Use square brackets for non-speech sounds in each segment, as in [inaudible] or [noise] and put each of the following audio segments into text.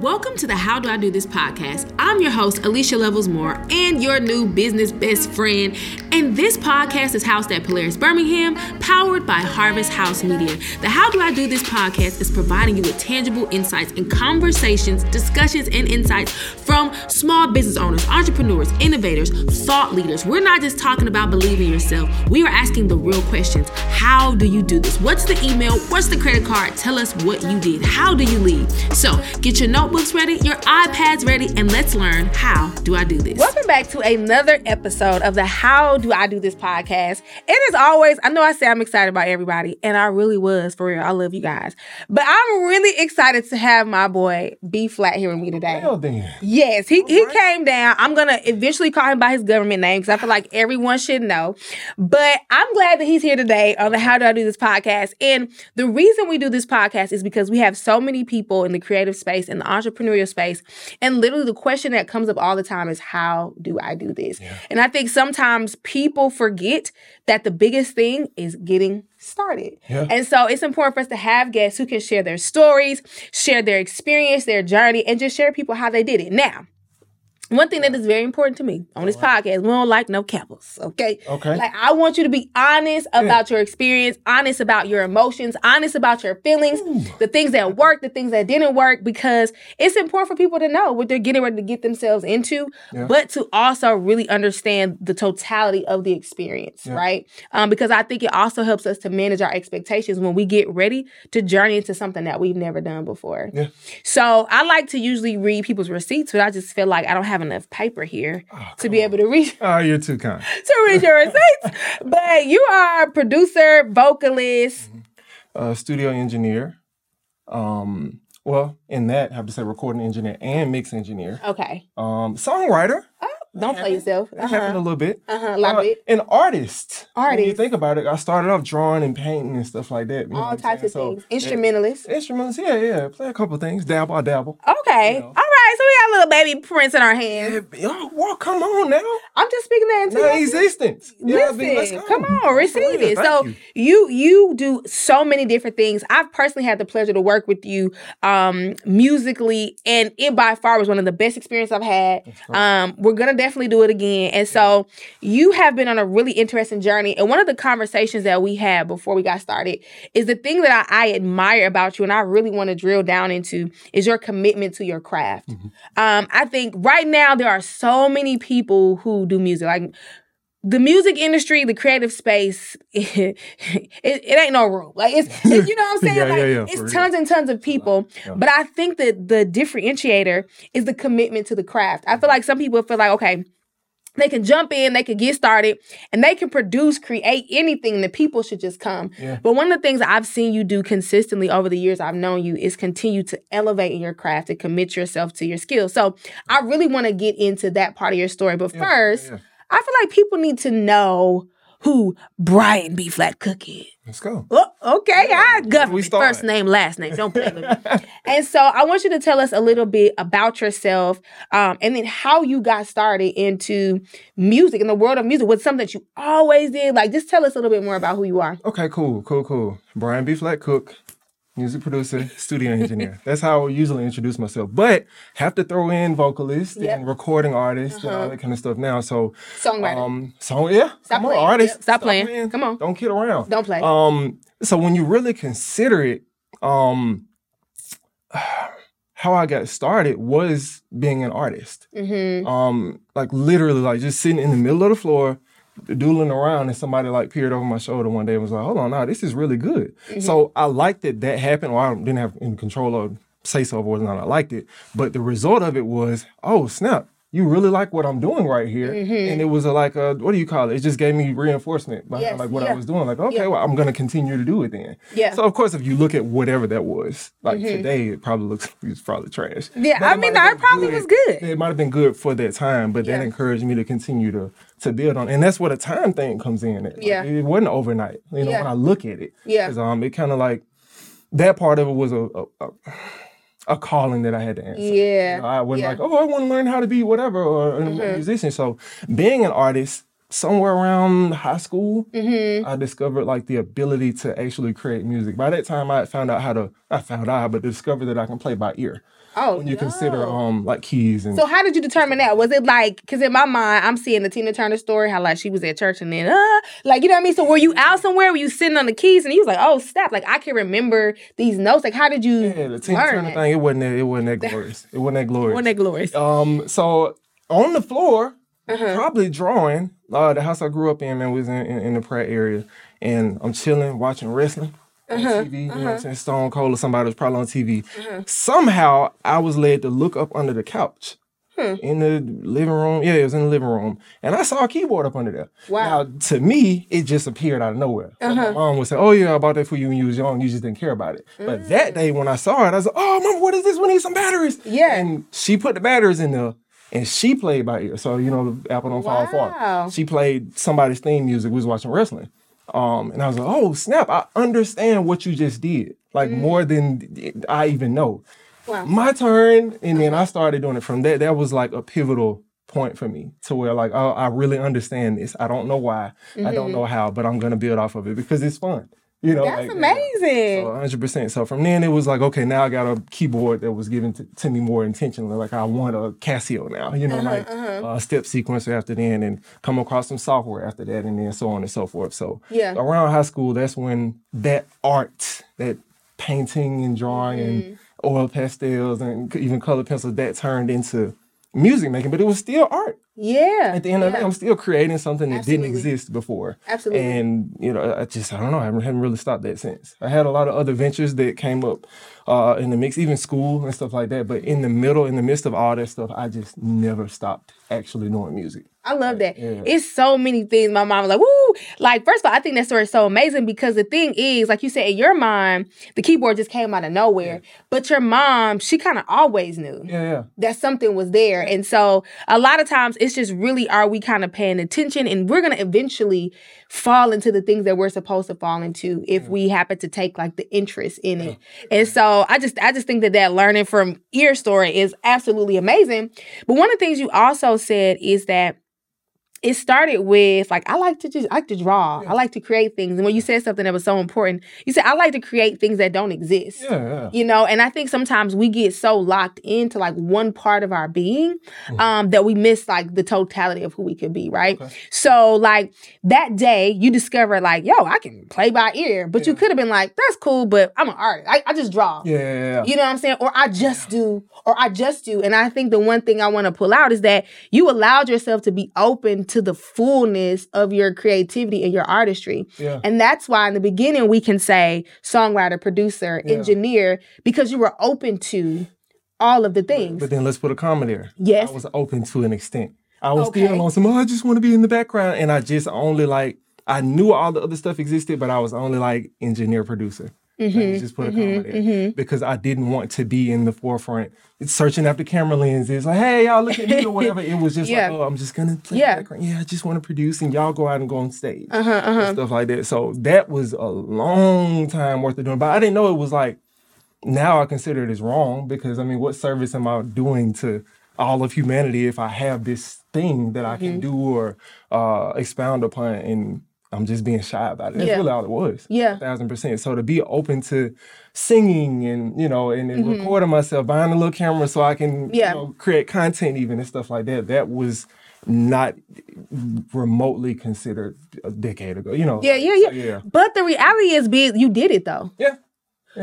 Welcome to the How Do I Do This podcast. I'm your host, Alicia Levels Moore, and your new business best friend. And this podcast is housed at Polaris Birmingham, powered by Harvest House Media. The How Do I Do This podcast is providing you with tangible insights and conversations, discussions, and insights from small business owners, entrepreneurs, innovators, thought leaders. We're not just talking about believing yourself, we are asking the real questions. How do you do this? What's the email? What's the credit card? Tell us what you did. How do you lead? So get your notebooks ready, your iPads ready, and let's learn how do I do this. Welcome back to another episode of the How Do I Do This podcast. And as always, I know I say I'm excited about everybody, and I really was for real. I love you guys. But I'm really excited to have my boy B Flat here with me today. Well then. Yes, he, he came down. I'm gonna eventually call him by his government name because I feel like everyone should know. But I'm glad that he's here today on the How Do I Do This podcast. And the reason we do this podcast is because we have so many people in the creative space and the entrepreneurial space. And literally the question that comes up all the time is how do I do this? And I think sometimes people forget that the biggest thing is getting started. Yeah. And so it's important for us to have guests who can share their stories, share their experience, their journey, and just share people how they did it. Now, one thing that is very important to me on this podcast, we don't like no cappers, okay? Okay. Like I want you to be honest about your experience, honest about your emotions, honest about your feelings, the things that worked, the things that didn't work, because it's important for people to know what they're getting ready to get themselves into, Yeah. but to also really understand the totality of the experience, right? Um, because I think it also helps us to manage our expectations when we get ready to journey into something that we've never done before. Yeah. So I like to usually read people's receipts, but I just feel like I don't have enough paper here to be able to read Oh, you're too kind. [laughs] to read your receipts. but you are producer, vocalist. Uh, studio engineer. Um, well, in that, I have to say recording engineer and mix engineer. Okay. Um, songwriter. Oh, Don't play yourself. That happened a Uh-huh. little bit. Uh-huh. A lot Uh, of it. An artist. When you think about it, I started off drawing and painting and stuff like that. All types of saying? things. Instrumentalist. yeah, instruments, yeah, yeah. Play a couple things. Dabble, I dabble. Okay. You know. Right. So we got little baby prints in our hands. Yeah, yo, well, come on now. I'm just speaking that into existence. Yeah, I mean, Listen, go. come on, receive it. So you. you you do so many different things. I've personally had the pleasure to work with you um musically, and it by far was one of the best experiences I've had. Um, we're gonna definitely do it again. And so you have been on a really interesting journey. And one of the conversations that we had before we got started is the thing that I, I admire about you, and I really want to drill down into is your commitment to your craft. Mm-hmm. Um, I think right now there are so many people who do music like the music industry, the creative space, [laughs] it, it, ain't no room. Like it's, [laughs] it's- you know what I'm saying? Yeah, like yeah, yeah, it's for real. tons and tons of people. But I think that the differentiator is the commitment to the craft. I feel like some people feel like, okay, they can jump in, they can get started, and they can produce, create anything. The people should just come. Yeah. But one of the things I've seen you do consistently over the years I've known you is continue to elevate in your craft and commit yourself to your skills. So I really want to get into that part of your story. But Yeah, first, yeah. I feel like people need to know who Brian B. Flat Cook is. Let's go. Oh, okay, I government we start. first name, last name. Don't play with me. [laughs] and so I want you to tell us a little bit about yourself, um, and then how you got started into music in the world of music. Was something that you always did? Like, just tell us a little bit more about who you are. Okay, cool, cool, cool. Brian B. Flat Cook, music producer, studio engineer. That's how I usually introduce myself. But have to throw in vocalist Yep. Uh-huh. and recording artist and all that kind of stuff now. So Songwriter. um song yeah. Stop playing. artist. Yep, stop playing. Come on. Don't kid around. Don't play. Um so when you really consider it, um [sighs] how I got started was being an artist. mm-hmm. Um, like literally, like just sitting in the middle of the floor, doodling around, and somebody like peered over my shoulder one day and was like, "Hold on, now this is really good." So mm-hmm. I liked that that happened. Or I didn't have any control of say so or not I liked it, but the result of it was, oh snap. You really like what I'm doing right here, mm-hmm. and it was a, like a what do you call it? It just gave me reinforcement behind Yes, like what yeah. I was doing. Like okay, Yeah. well I'm gonna continue to do it then. Yeah. So of course, if you look at whatever that was, like mm-hmm. today, it probably looks it's probably trash. Yeah, But I mean, might have it been probably was good. It might have been good for that time, but Yeah. that encouraged me to continue to to build on, and that's where the time thing comes in. At. Like, Yeah. it wasn't overnight. You know, Yeah. when I look at it, Yeah. um, it kind of like that part of it was a. a, a a calling that I had to answer. Yeah. You know, I wasn't Yeah. like, oh, I want to learn how to be whatever or a Mhm. musician. So being an artist somewhere around high school, Mm-hmm. I discovered like the ability to actually create music. By that time, I had found out how to. I found out, but discovered that I can play by ear. Oh, When you consider um like keys and So how did you determine that? Was it like because in my mind I'm seeing the Tina Turner story, how like she was at church and then uh like you know what I mean? So were you out somewhere? Were you sitting on the keys and he was like, oh snap, like I can remember these notes. Like how did you yeah, the Tina Turner it? thing. It wasn't that. It wasn't [laughs] that glorious. It wasn't that glorious. Wasn't that glorious? Um, so on the floor, Uh-huh. probably drawing. Uh, the house I grew up in, man, was in, in, in the Pratt area, and I'm chilling, watching wrestling on Uh-huh. TV. You know what I'm saying? Stone Cold or somebody was probably on TV. Somehow, I was led to look up under the couch. Hmm. In the living room, yeah, it was in the living room, and I saw a keyboard up under there. Wow. Uh-huh. Now, to me, it just appeared out of nowhere. My mom would say, "Oh yeah, I bought that for you when you was young. You just didn't care about it." But Mm. that day when I saw it, I was like, "Oh, mom, what is this? We need some batteries." Yeah. and she put the batteries in there and she played by ear. So, you know, the apple don't fall far. She played somebody's theme music. We was watching wrestling. Um, and I was like, oh, snap, I understand what you just did. Like more than I even know. Wow. My turn. And then I started doing it from that. That was like a pivotal point for me to where like, oh, I really understand this. I don't know why. I don't know how, but I'm going to build off of it because it's fun. You know, That's like, amazing. so 100%. So from then it was like, okay, now I got a keyboard that was given to, to me more intentionally. Like I want a Casio now, you know, uh-huh, like uh-huh. a step sequencer after then and come across some software after that and then so on and so forth. So Yeah. around high school, that's when that art, that painting and drawing and mm-hmm. oil pastels and even color pencils, that turned into music making, but it was still art. Yeah. At the end of the day, I'm still creating something that Absolutely. didn't exist before. Absolutely. And you know, I just I don't know. I haven't, really stopped that since. I had a lot of other ventures that came up uh, in the mix, even school and stuff like that. But in the middle, in the midst of all that stuff, I just never stopped actually doing music. I love that. Yeah. It's so many things. My mom was like, woo. Like, first of all, I think that story is so amazing because the thing is, like you said, in your mind, the keyboard just came out of nowhere. But your mom, she kind of always knew Yeah, yeah. that something was there. And so a lot of times it's just really are we kind of paying attention and we're going to eventually fall into the things that we're supposed to fall into if mm. we happen to take like the interest in it. And so I just I just think that that learning from ear story is absolutely amazing. But one of the things you also said is that it started with like I like to just I like to draw. I like to create things. And when you said something that was so important, you said I like to create things that don't exist Yeah, yeah. you know and i think sometimes we get so locked into like one part of our being Mm-hmm. um that we miss like the totality of who we could be right so like that day you discovered like yo i can play by ear but you could have been like that's cool but i'm an artist i, I just draw Yeah, yeah, yeah. you know what I'm saying? Or I just do, or I just do. And I think the one thing I want to pull out is that you allowed yourself to be open to the fullness of your creativity and your artistry. Yeah. And that's why in the beginning we can say songwriter, producer, Yeah. engineer, because you were open to all of the things. But then let's put a comma there. Yes. I was open to an extent. I was Okay. still on some, oh, I just want to be in the background. And I just only like, I knew all the other stuff existed, but I was only like engineer producer. Like, Mm-hmm, just put a comma there. Because I didn't want to be in the forefront It's searching after camera lenses. Like, hey, y'all look at me or [laughs] whatever. It was just Yeah. like, oh, I'm just going to play Yeah. background. Yeah, I just want to produce and y'all go out and go on stage. Uh-huh, uh-huh. and stuff like that. So that was a long time worth of doing. But I didn't know it was like now I consider it as wrong because I mean, what service am I doing to all of humanity if I have this thing that I Mm-hmm. can do or uh, expound upon and I'm just being shy about it. That's Yeah. really all it was. Yeah. A thousand percent. So to be open to singing and, you know, and, and Mm-hmm. recording myself, buying a little camera so I can Yeah. you know, create content even and stuff like that, that was not remotely considered a decade ago. You know. Yeah, yeah, so, yeah. yeah. But the reality is, be you did it though. Yeah.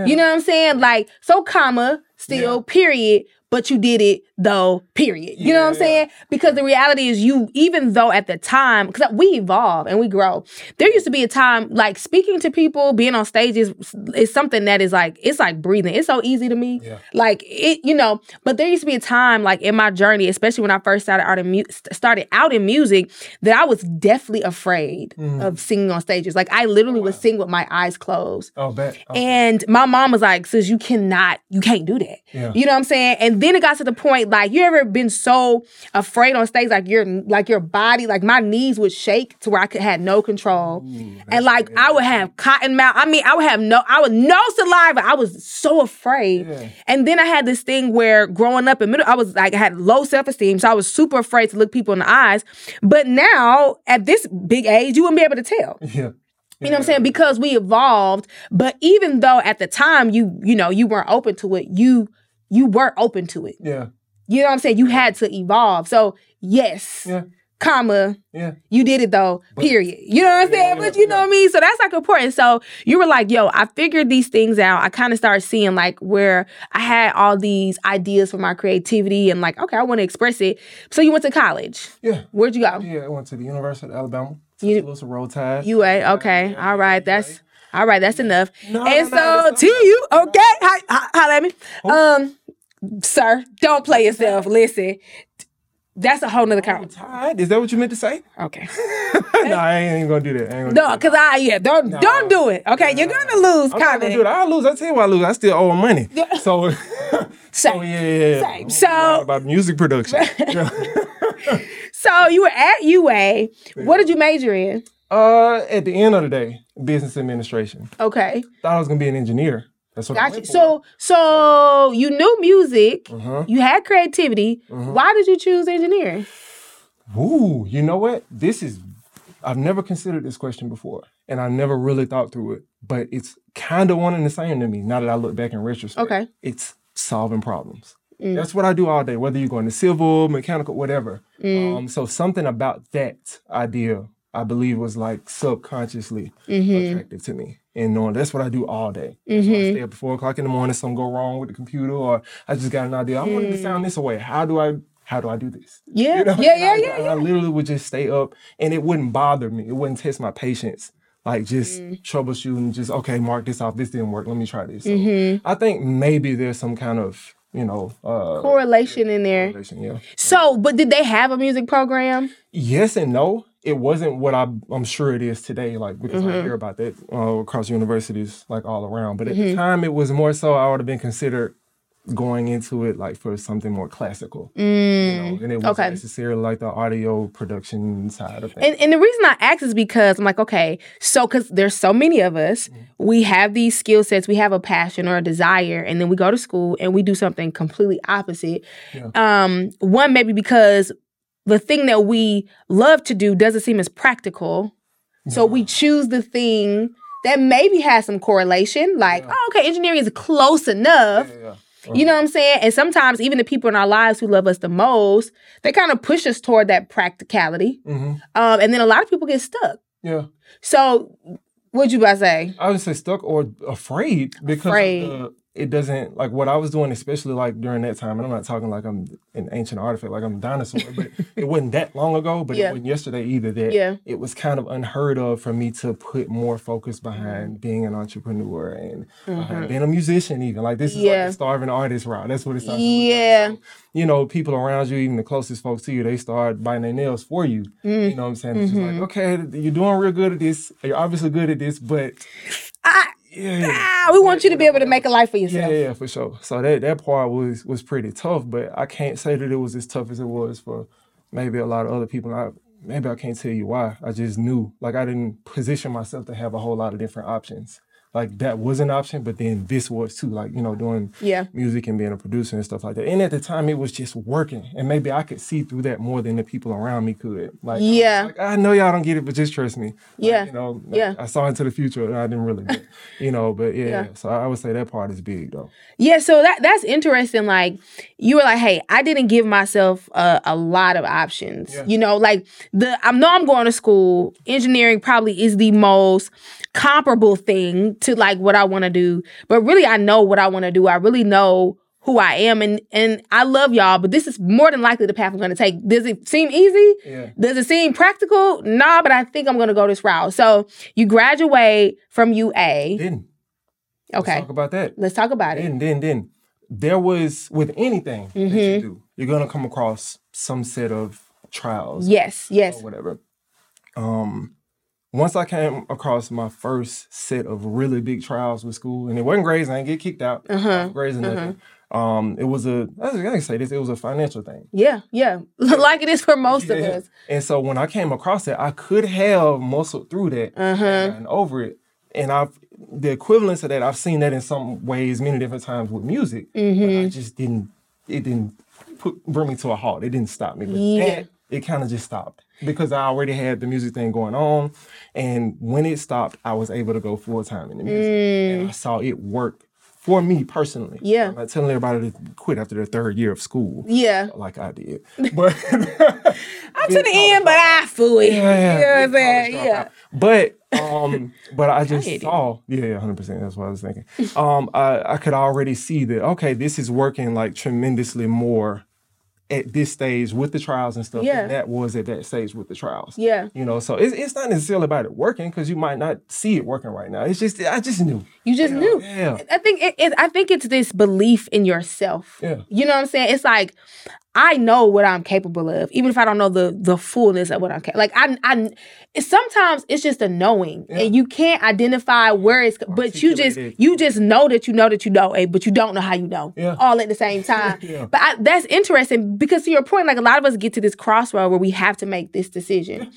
You know what I'm saying? Like, so comma, still, Yeah. period, but you did it though, period. You know what I'm Yeah. saying? Because the reality is you, even though at the time, because we evolve and we grow, there used to be a time like speaking to people, being on stages is, is something that is like, it's like breathing. It's so easy to me. Yeah. Like it, you know, but there used to be a time like in my journey, especially when I first started out in mu- started out in music, that I was definitely afraid Mm. of singing on stages. Like I literally would sing with my eyes closed. Oh, bet. Oh, And my mom was like, "Sis, you cannot, you can't do that. Yeah. You know what I'm saying? And then it got to the point like you ever been so afraid on stage like your like your body like my knees would shake to where I could had no control. and like I would have cotton mouth. I mean, I would have no I would no saliva. I was so afraid. Yeah. And then I had this thing where growing up in middle, I was like I had low self-esteem. So I was super afraid to look people in the eyes. But now at this big age, you wouldn't be able to tell. [laughs] Yeah. You know what I'm saying? Because we evolved, but even though at the time you, you know, you weren't open to it, you you were open to it. Yeah. You know what I'm saying? You had to evolve. So yes, Yeah. comma, Yeah. you did it though, period. You know what I'm saying? yeah, but you know what I mean? So that's like important. So you were like, yo, I figured these things out. I kind of started seeing like where I had all these ideas for my creativity and like, okay, I want to express it. So you went to college. Yeah. Where'd you go? Yeah. I went to the University of Alabama. You- Tuscaloosa Roll Tide. UA. Okay. All right. That's all right. That's enough. No, and no, so that's to not- you, okay. Hi, hi, holla at me. Um, sir, don't play yourself. Listen, that's a whole nother Roll conversation. Tide? Is that what you meant to say? Okay. [laughs] no, I ain't gonna do that. I ain't gonna No, cause I yeah, don't No. don't do it. Okay, you're gonna lose, I'm not gonna do it. I lose. I tell you why I lose. I still owe him money. So, [laughs] so Same. yeah, yeah, yeah. Same. I'm So- about music production. [laughs] So you were at UA. What did you major in? uh, at the end of the day, business administration. Okay, Thought I was gonna be an engineer. That's what I gotcha. So so you knew music. Uh-huh. You had creativity. Why did you choose engineering? Ooh, you know what? This is I've never considered this question before, and I never really thought through it. But it's kind of one and the same to me. Now that I look back in retrospect, Okay. it's solving problems. That's what I do all day, whether you're going to civil, mechanical, whatever. Um, so something about that idea, I believe, was like subconsciously attractive to me. And knowing that's what I do all day. That's why I stay up at four o'clock in the morning, something go wrong with the computer, or I just got an idea. I want it to sound this way. How do I how do I do this? [laughs] Yeah, You know? yeah, yeah, I, yeah, I, literally would just stay up and it wouldn't bother me. It wouldn't test my patience. Like just Mm. troubleshooting, just okay, mark this off. This didn't work. Let me try this. So Mm-hmm. I think maybe there's some kind of, you know, uh Correlation in there. correlation, yeah. So, but did they have a music program? Yes and no. It wasn't what I, I'm sure it is today, like because Mm-hmm. I hear about that uh, across universities, like all around. But at Mm-hmm. the time, it was more so I would have been considered going into it like for something more classical, you know, and it wasn't Mm, okay. necessarily like the audio production side of things. And, and the reason I ask is because I'm like, okay, so because there's so many of us, we have these skill sets, we have a passion or a desire, and then we go to school and we do something completely opposite. Yeah. Um, one maybe because the thing that we love to do doesn't seem as practical, so we choose the thing that maybe has some correlation. Like, oh, okay, engineering is close enough. You know what I'm saying? And sometimes even the people in our lives who love us the most, they kind of push us toward that practicality. Mhm. Um, and then a lot of people get stuck. Yeah. So, what'd you about say? I would say stuck or afraid because Afraid. the- it doesn't like what I was doing, especially like during that time. And I'm not talking like I'm an ancient artifact, like I'm a dinosaur, [laughs] but it wasn't that long ago. But Yeah. it wasn't yesterday either. That Yeah. it was kind of unheard of for me to put more focus behind being an entrepreneur and behind being a musician. Even like this is Mm-hmm. Yeah. like the starving artist route. That's what it starts. Yeah. So, you know, people around you, even the closest folks to you, they start biting their nails for you. Mm. You know what I'm saying? It's just Mm-hmm. like, okay, you're doing real good at this. You're obviously good at this, but I, yeah. ah, we want you to be able to make a life for yourself. Yeah, yeah, for sure. So that that part was was pretty tough, but I can't say that it was as tough as it was for maybe a lot of other people. I maybe I can't tell you why. I just knew, like, I didn't position myself to have a whole lot of different options. Like that was an option, but then this was too. Like you know, doing Yeah. music and being a producer and stuff like that. And at the time, it was just working, and maybe I could see through that more than the people around me could. Like, I Yeah. like, I know y'all don't get it, but just trust me. Like, Yeah. you know, Yeah. I saw into the future, and I didn't really, but, [laughs] you know, but yeah, Yeah. So I would say that part is big though. Yeah, so that that's interesting. Like you were like, hey, I didn't give myself a, a lot of options. Yeah. You know, like the I know I'm going to school. Engineering probably is the most comparable thing to like what I want to do. But really, I know what I want to do. I really know who I am, and and I love y'all. But this is more than likely the path I'm going to take. Does it seem easy? Yeah. Does it seem practical? Nah, but I think I'm going to go this route. So you graduate from UA. Then let's Okay, talk about that. let's talk about it. Then, then, then there was with anything that Mm-hmm. you do, you're gonna come across some set of trials Yes, yes. or whatever. Um, once I came across my first set of really big trials with school, and it wasn't grades, I didn't get kicked out, uh-huh. grades or nothing. Um, it was a I can say this, it was a financial thing. Yeah, yeah, [laughs] like it is for most Yeah. of us. And so when I came across it, I could have muscled through that Uh-huh. and over it. And I've the equivalence of that, I've seen that in some ways many different times with music. But Mm-hmm. I just didn't it didn't put bring me to a halt. It didn't stop me. But Yeah. that, it kind of just stopped. Because I already had the music thing going on. And when it stopped, I was able to go full time in the music. And I saw it work for me personally. Mm. Yeah. I'm not telling everybody to quit after their third year of school. Yeah, Like I did. [laughs] But I'm [laughs] to the end, but I fully. yeah, yeah. You know what I'm saying? Yeah. But um, [laughs] but I just it. saw, yeah, yeah, hundred percent. That's what I was thinking. Um, I I could already see that. Okay, this is working like tremendously more at this stage with the trials and stuff Yeah. than that was at that stage with the trials. Yeah. You know, so it's, it's not necessarily about it working because you might not see it working right now. It's just I just knew. You just knew. Yeah. I think it, it. I think it's this belief in yourself. Yeah. You know what I'm saying? It's like I know what I'm capable of, even if I don't know the the fullness of what I'm capable. Like I, I. Sometimes it's just a knowing, and you can't identify where it's. But you just you just know that you know that you know, eh, but you don't know how you know. Yeah. All at the same time. [laughs] Yeah. But I, that's interesting because to your point, like a lot of us get to this crossroad where we have to make this decision.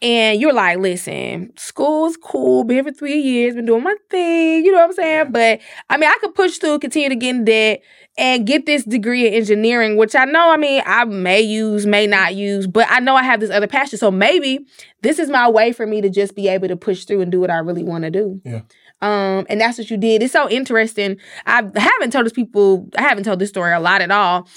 And you're like, listen, school's cool, been here for three years, been doing my thing, you know what I'm saying? But I mean, I could push through, continue to get in debt, and get this degree in engineering, which I know, I mean, I may use, may not use, but I know I have this other passion. So maybe this is my way for me to just be able to push through and do what I really want to do. Yeah. Um, and that's what you did. It's so interesting. I haven't told this people, I haven't told this story a lot at all.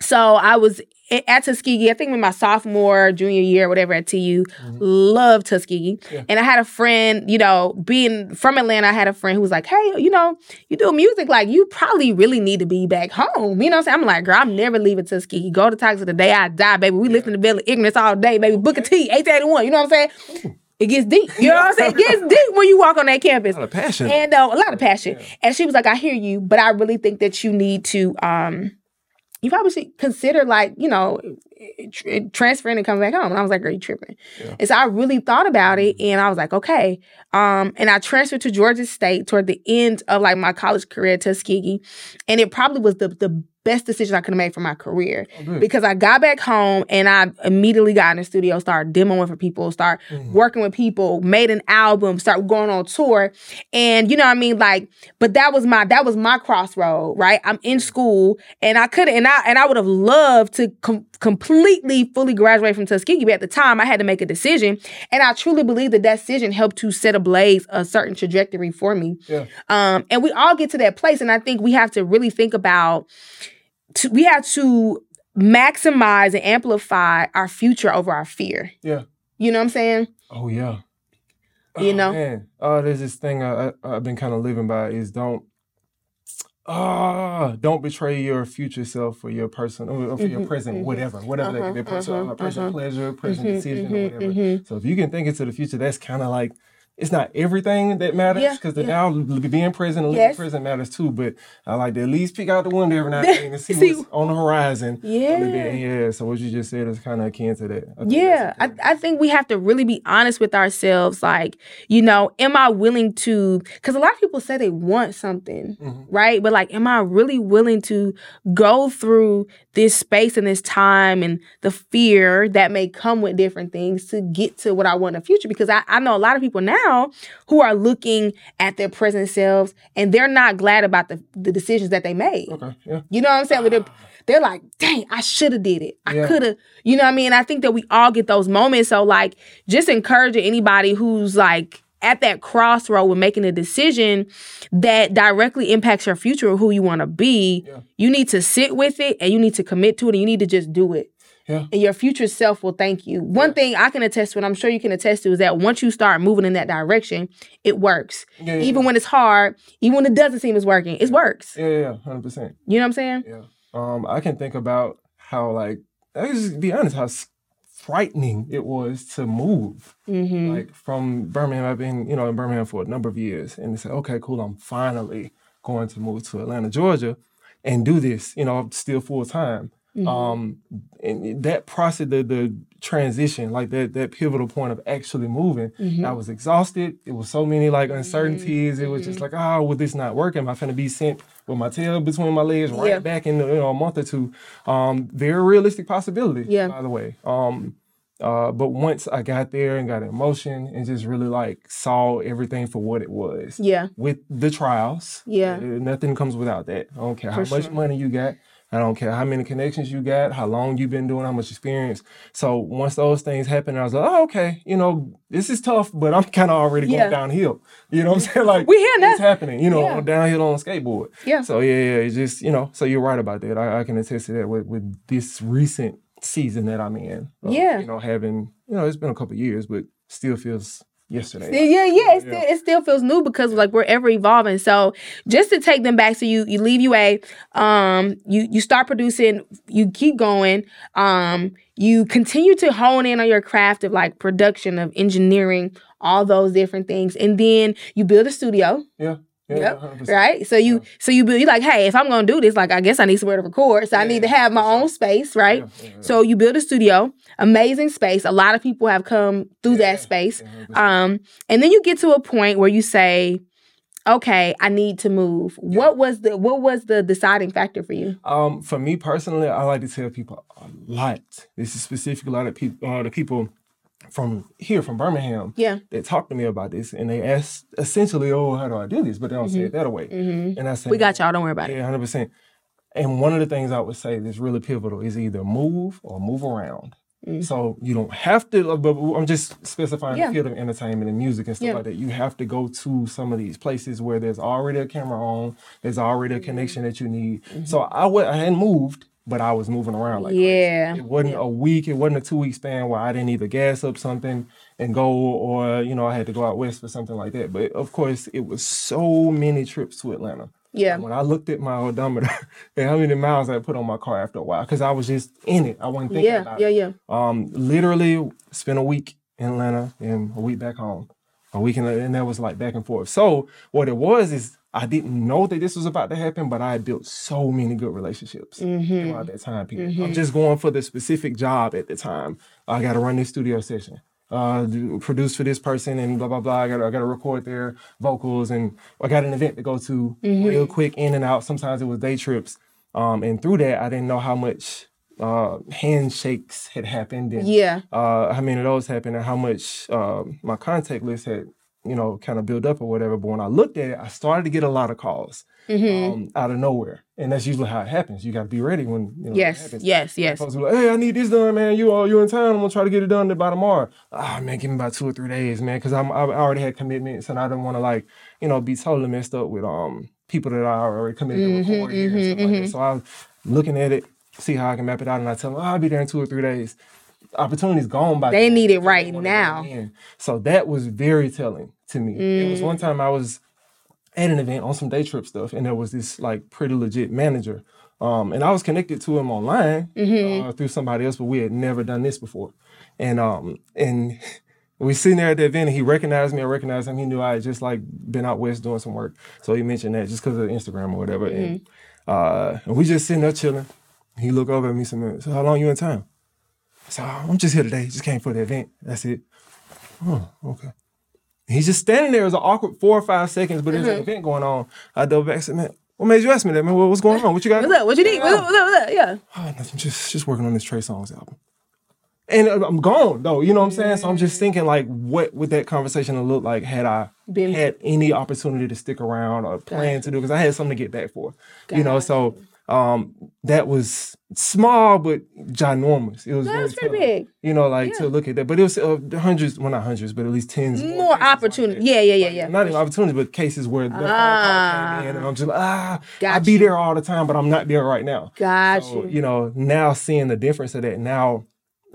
So I was at Tuskegee, I think in my sophomore, junior year, whatever at TU, loved Tuskegee. Yeah. And I had a friend, you know, being from Atlanta, I had a friend who was like, hey, you know, you do music, like you probably really need to be back home. You know what I'm saying? I'm like, girl, I'm never leaving Tuskegee. Go to Texas the day I die, baby. We live in the belly of ignorance all day, baby. Booker T, 881. You know what I'm saying? It gets deep. You know what I'm saying? It gets [laughs] deep when you walk on that campus. A lot of passion. And uh, a lot of passion. And she was like, I hear you, but I really think that you need to um you probably should consider like, you know, transferring and coming back home. And I was like, girl, you tripping. And so I really thought about it and I was like, okay. Um, and I transferred to Georgia State toward the end of like my college career at Tuskegee. And it probably was the the best decision I could have made for my career good. because I got back home and I immediately got in the studio, started demoing for people, start working with people, made an album, start going on tour. And you know what I mean? Like, but that was my that was my crossroad, right? I'm in school and I could and I and I would have loved to com- completely fully graduate from Tuskegee, but at the time I had to make a decision. And I truly believe that that decision helped to set ablaze a certain trajectory for me. Yeah. Um, and we all get to that place, and I think we have to really think about. To, we have to maximize and amplify our future over our fear. Yeah. You know what I'm saying? Oh yeah. You Oh, know? man. Oh, there's this thing I, I, I've been kind of living by is don't. Ah, don't betray your future self for your person or for your Mhm, present, mhm. whatever, whatever that Uh-huh, could be, personal, uh-huh, present uh-huh. pleasure, present Mhm, decision, or whatever. mhm. So if you can think into the future, that's kind of like it's not everything that matters because the yeah. now being present and living Yes. present matters too. But I like to at least peek out the window every now and [laughs] then and see, See- what's on the horizon. Yeah. Yeah. So what you just said is kind of akin to that. I Yeah, I. I think we have to really be honest with ourselves. Like, you know, am I willing to? Because a lot of people say they want something, Mhm. right? But like, am I really willing to go through this space and this time and the fear that may come with different things to get to what I want in the future? Because I, I know a lot of people now who are looking at their present selves and they're not glad about the, the decisions that they made. Okay. Yeah. You know what I'm saying? They're, they're like, dang, I should have did it. I Yeah. could have, you know what I mean? I think that we all get those moments. So like just encouraging anybody who's like at that crossroad with making a decision that directly impacts your future or who you want to be, Yeah. you need to sit with it and you need to commit to it and you need to just do it. Yeah. And your future self will thank you. One thing I can attest to, and I'm sure you can attest to, is that once you start moving in that direction, it works. Yeah, yeah, even yeah. when it's hard, even when it doesn't seem it's working, it works. Yeah, yeah, hundred percent. You know what I'm saying? Yeah. Um, I can think about how like I just be honest, how frightening it was to move. Mm-hmm. Like from Birmingham, I've been, you know, in Birmingham for a number of years. And they said, okay, cool, I'm finally going to move to Atlanta, Georgia and do this, you know, still full time. Um, and that process, the the transition, like that that pivotal point of actually moving, I was exhausted. It was so many like uncertainties. It was just like, oh, will this not work? Am I going to be sent with my tail between my legs right Yeah. back in the, you know, a month or two? Um, very realistic possibility. Yeah. By the way. Um, uh, but once I got there and got in motion and just really like saw everything for what it was, Yeah. with the trials, Yeah. uh, nothing comes without that. I don't care how For much money you got. I don't care how many connections you got, how long you've been doing, how much experience. So once those things happen, I was like, oh, okay, you know, this is tough, but I'm [laughs] kind of already going Yeah. downhill. You know what I'm saying? Like We hear that. it's happening. You know, Yeah. Downhill on a skateboard. Yeah. So yeah, yeah, it's just you know. So you're right about that. I, I can attest to that with with this recent season that I'm in. Uh, Yeah. You know, having you know, it's been a couple years, but still feels yesterday. Yeah, yeah, it still, it still feels new because like we're ever evolving. So just to take them back, so you you leave UA, um, you you start producing, you keep going, um, you continue to hone in on your craft of like production of engineering, all those different things, and then you build a studio. Yeah. Yeah. Yep. 100%. Right. So you so you build you like, hey, if I'm gonna do this, like I guess I need somewhere to record. So I need to have my own space, right? Yeah, yeah, yeah. So you build a studio, amazing space. A lot of people have come through Yeah, that space. yeah, Um, and then you get to a point where you say, okay, I need to move. What was the what was the deciding factor for you? Um, for me personally, I like to tell people a lot. This is specifically a lot of people, uh, the people from here, from Birmingham, Yeah. that talked to me about this, and they asked essentially, "Oh, how do I do this?" But they don't say it that way. Mm-hmm. And I said, We got y'all, don't worry about it. Yeah, hundred percent. And one of the things I would say that's really pivotal is either move or move around. So you don't have to. uh, But I'm just specifying. Yeah. the field of entertainment and music and stuff Yeah. like that. You have to go to some of these places where there's already a camera on. There's already Mm-hmm. a connection that you need. So I wa- I hadn't moved, but I was moving around like crazy. Yeah. It wasn't a week. It wasn't a two week span where I didn't either gas up something and go, or you know, I had to go out west for something like that. But of course, it was so many trips to Atlanta. Yeah. When I looked at my odometer [laughs] and how many miles I put on my car after a while, because I was just in it. I wasn't thinking Yeah. about Yeah. it. Yeah. Um, literally spent a week in Atlanta and a week back home. A week in and that was like back and forth. So what it was is I didn't know that this was about to happen, but I had built so many good relationships Mm-hmm. throughout that time period. I'm just going for the specific job at the time. I got to run this studio session, uh, produce for this person, and blah blah blah. I got I got to record their vocals, and I got an event to go to Mm-hmm. real quick, in and out. Sometimes it was day trips, um, and through that, I didn't know how much uh, handshakes had happened, and Yeah. uh, how many of those happened, and how much uh, my contact list had, you know, kind of build up or whatever. But when I looked at it, I started to get a lot of calls Mm-hmm. um, out of nowhere, and that's usually how it happens. You got to be ready when you know, Yes. Yes. Yes. Folks like, hey, I need this done, man. You are you in town? I'm gonna try to get it done by tomorrow. Ah, man, give me about two or three days, man, because I'm I already had commitments, and I didn't want to like, you know, be totally messed up with um people that I already committed to record here and stuff like that. So I was looking at it, see how I can map it out, and I tell them, oh, I'll be there in two or three days. Opportunity's gone by. They need it right now. So that was very telling to me. It was one time I was at an event on some day trip stuff, and there was this like pretty legit manager. Um, and I was connected to him online uh, through somebody else, but we had never done this before. And um, and [laughs] we sitting there at the event, and he recognized me. I recognized him. He knew I had just like been out west doing some work, so he mentioned that just because of Instagram or whatever. And uh, and we just sitting there chilling. He looked over at me and said, "So how long you in town?" I said, oh, "I'm just here today. Just came for the event. That's it." Oh, okay. He's just standing there. It was an awkward four or five seconds, but there's an mm-hmm. event going on. I dove back and said, man, what made you ask me that, man? What- What's going on? What you got? What's up? What you need? What's up? What's up? What's up? Yeah. Oh, nothing. Just just working on this Trey Songz album. And I'm gone though. You know what I'm saying? So I'm just thinking like, what would that conversation have looked like had I Been- had any opportunity to stick around or plan to do? Because I had something to get back for. You know, so um, that was small but ginormous. It was No, very it's pretty telling, big. You know, like to look at that. But it was uh, hundreds, well not hundreds, but at least tens. More cases like opportunity. that. yeah. Yeah. Yeah. Yeah. Not even opportunities, but cases where phone came in, and I'm just like, ah, I Got be there all the time, but I'm not there right now. Got So, you. you know, now seeing the difference of that, now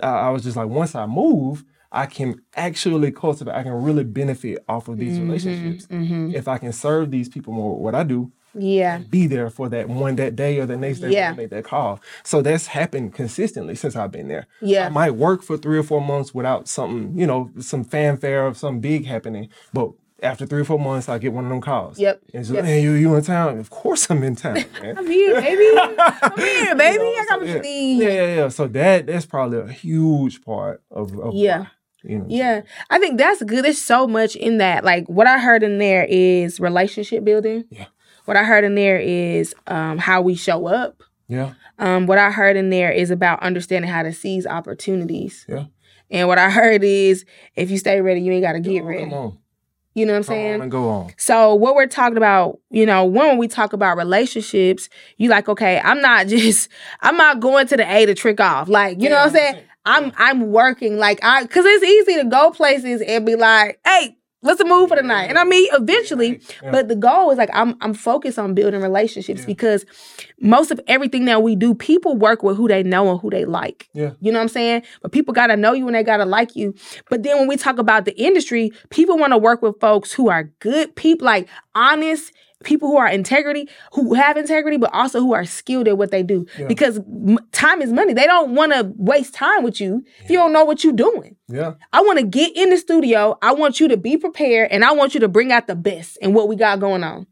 I, I was just like, once I move, I can actually cultivate, I can really benefit off of Mm-hmm, these relationships. If I can serve these people more with what I do, Yeah. be there for that one that day or the next day Yeah. when I make that call. So that's happened consistently since I've been there. Yeah. I might work for three or four months without something, you know, some fanfare of some big happening. But after three or four months, I get one of them calls. Yep. And so, Yep. man, you you in town? Of course I'm in town, man. I'm here, baby. [laughs] I'm here, baby. I got what yeah. you need. Yeah, yeah, yeah. So that that's probably a huge part of, of Yeah. you know. Yeah, I think that's good. There's so much in that. Like what I heard in there is relationship building. Yeah. What I heard in there is um, how we show up. Yeah. Um, what I heard in there is about understanding how to seize opportunities. Yeah. And what I heard is if you stay ready, you ain't got to get ready. Come on. You know what I'm saying? on and go on. So what we're talking about, you know, when we talk about relationships, you like, okay, I'm not [laughs] just, I'm not going to the A to trick off. Like, you know what I'm saying? I'm I'm working like I, cause it's easy to go places and be like, hey, let's move for the night. And I mean, eventually, Yeah. but the goal is like I'm I'm focused on building relationships Yeah. because most of everything that we do, people work with who they know and who they like. Yeah. You know what I'm saying? But people gotta know you and they gotta like you. But then when we talk about the industry, people want to work with folks who are good people, like honest people who are integrity, who have integrity, but also who are skilled at what they do. Yeah. Because m- time is money. They don't want to waste time with you if you don't know what you're doing. Yeah. I want to get in the studio. I want you to be prepared, and I want you to bring out the best in what we got going on.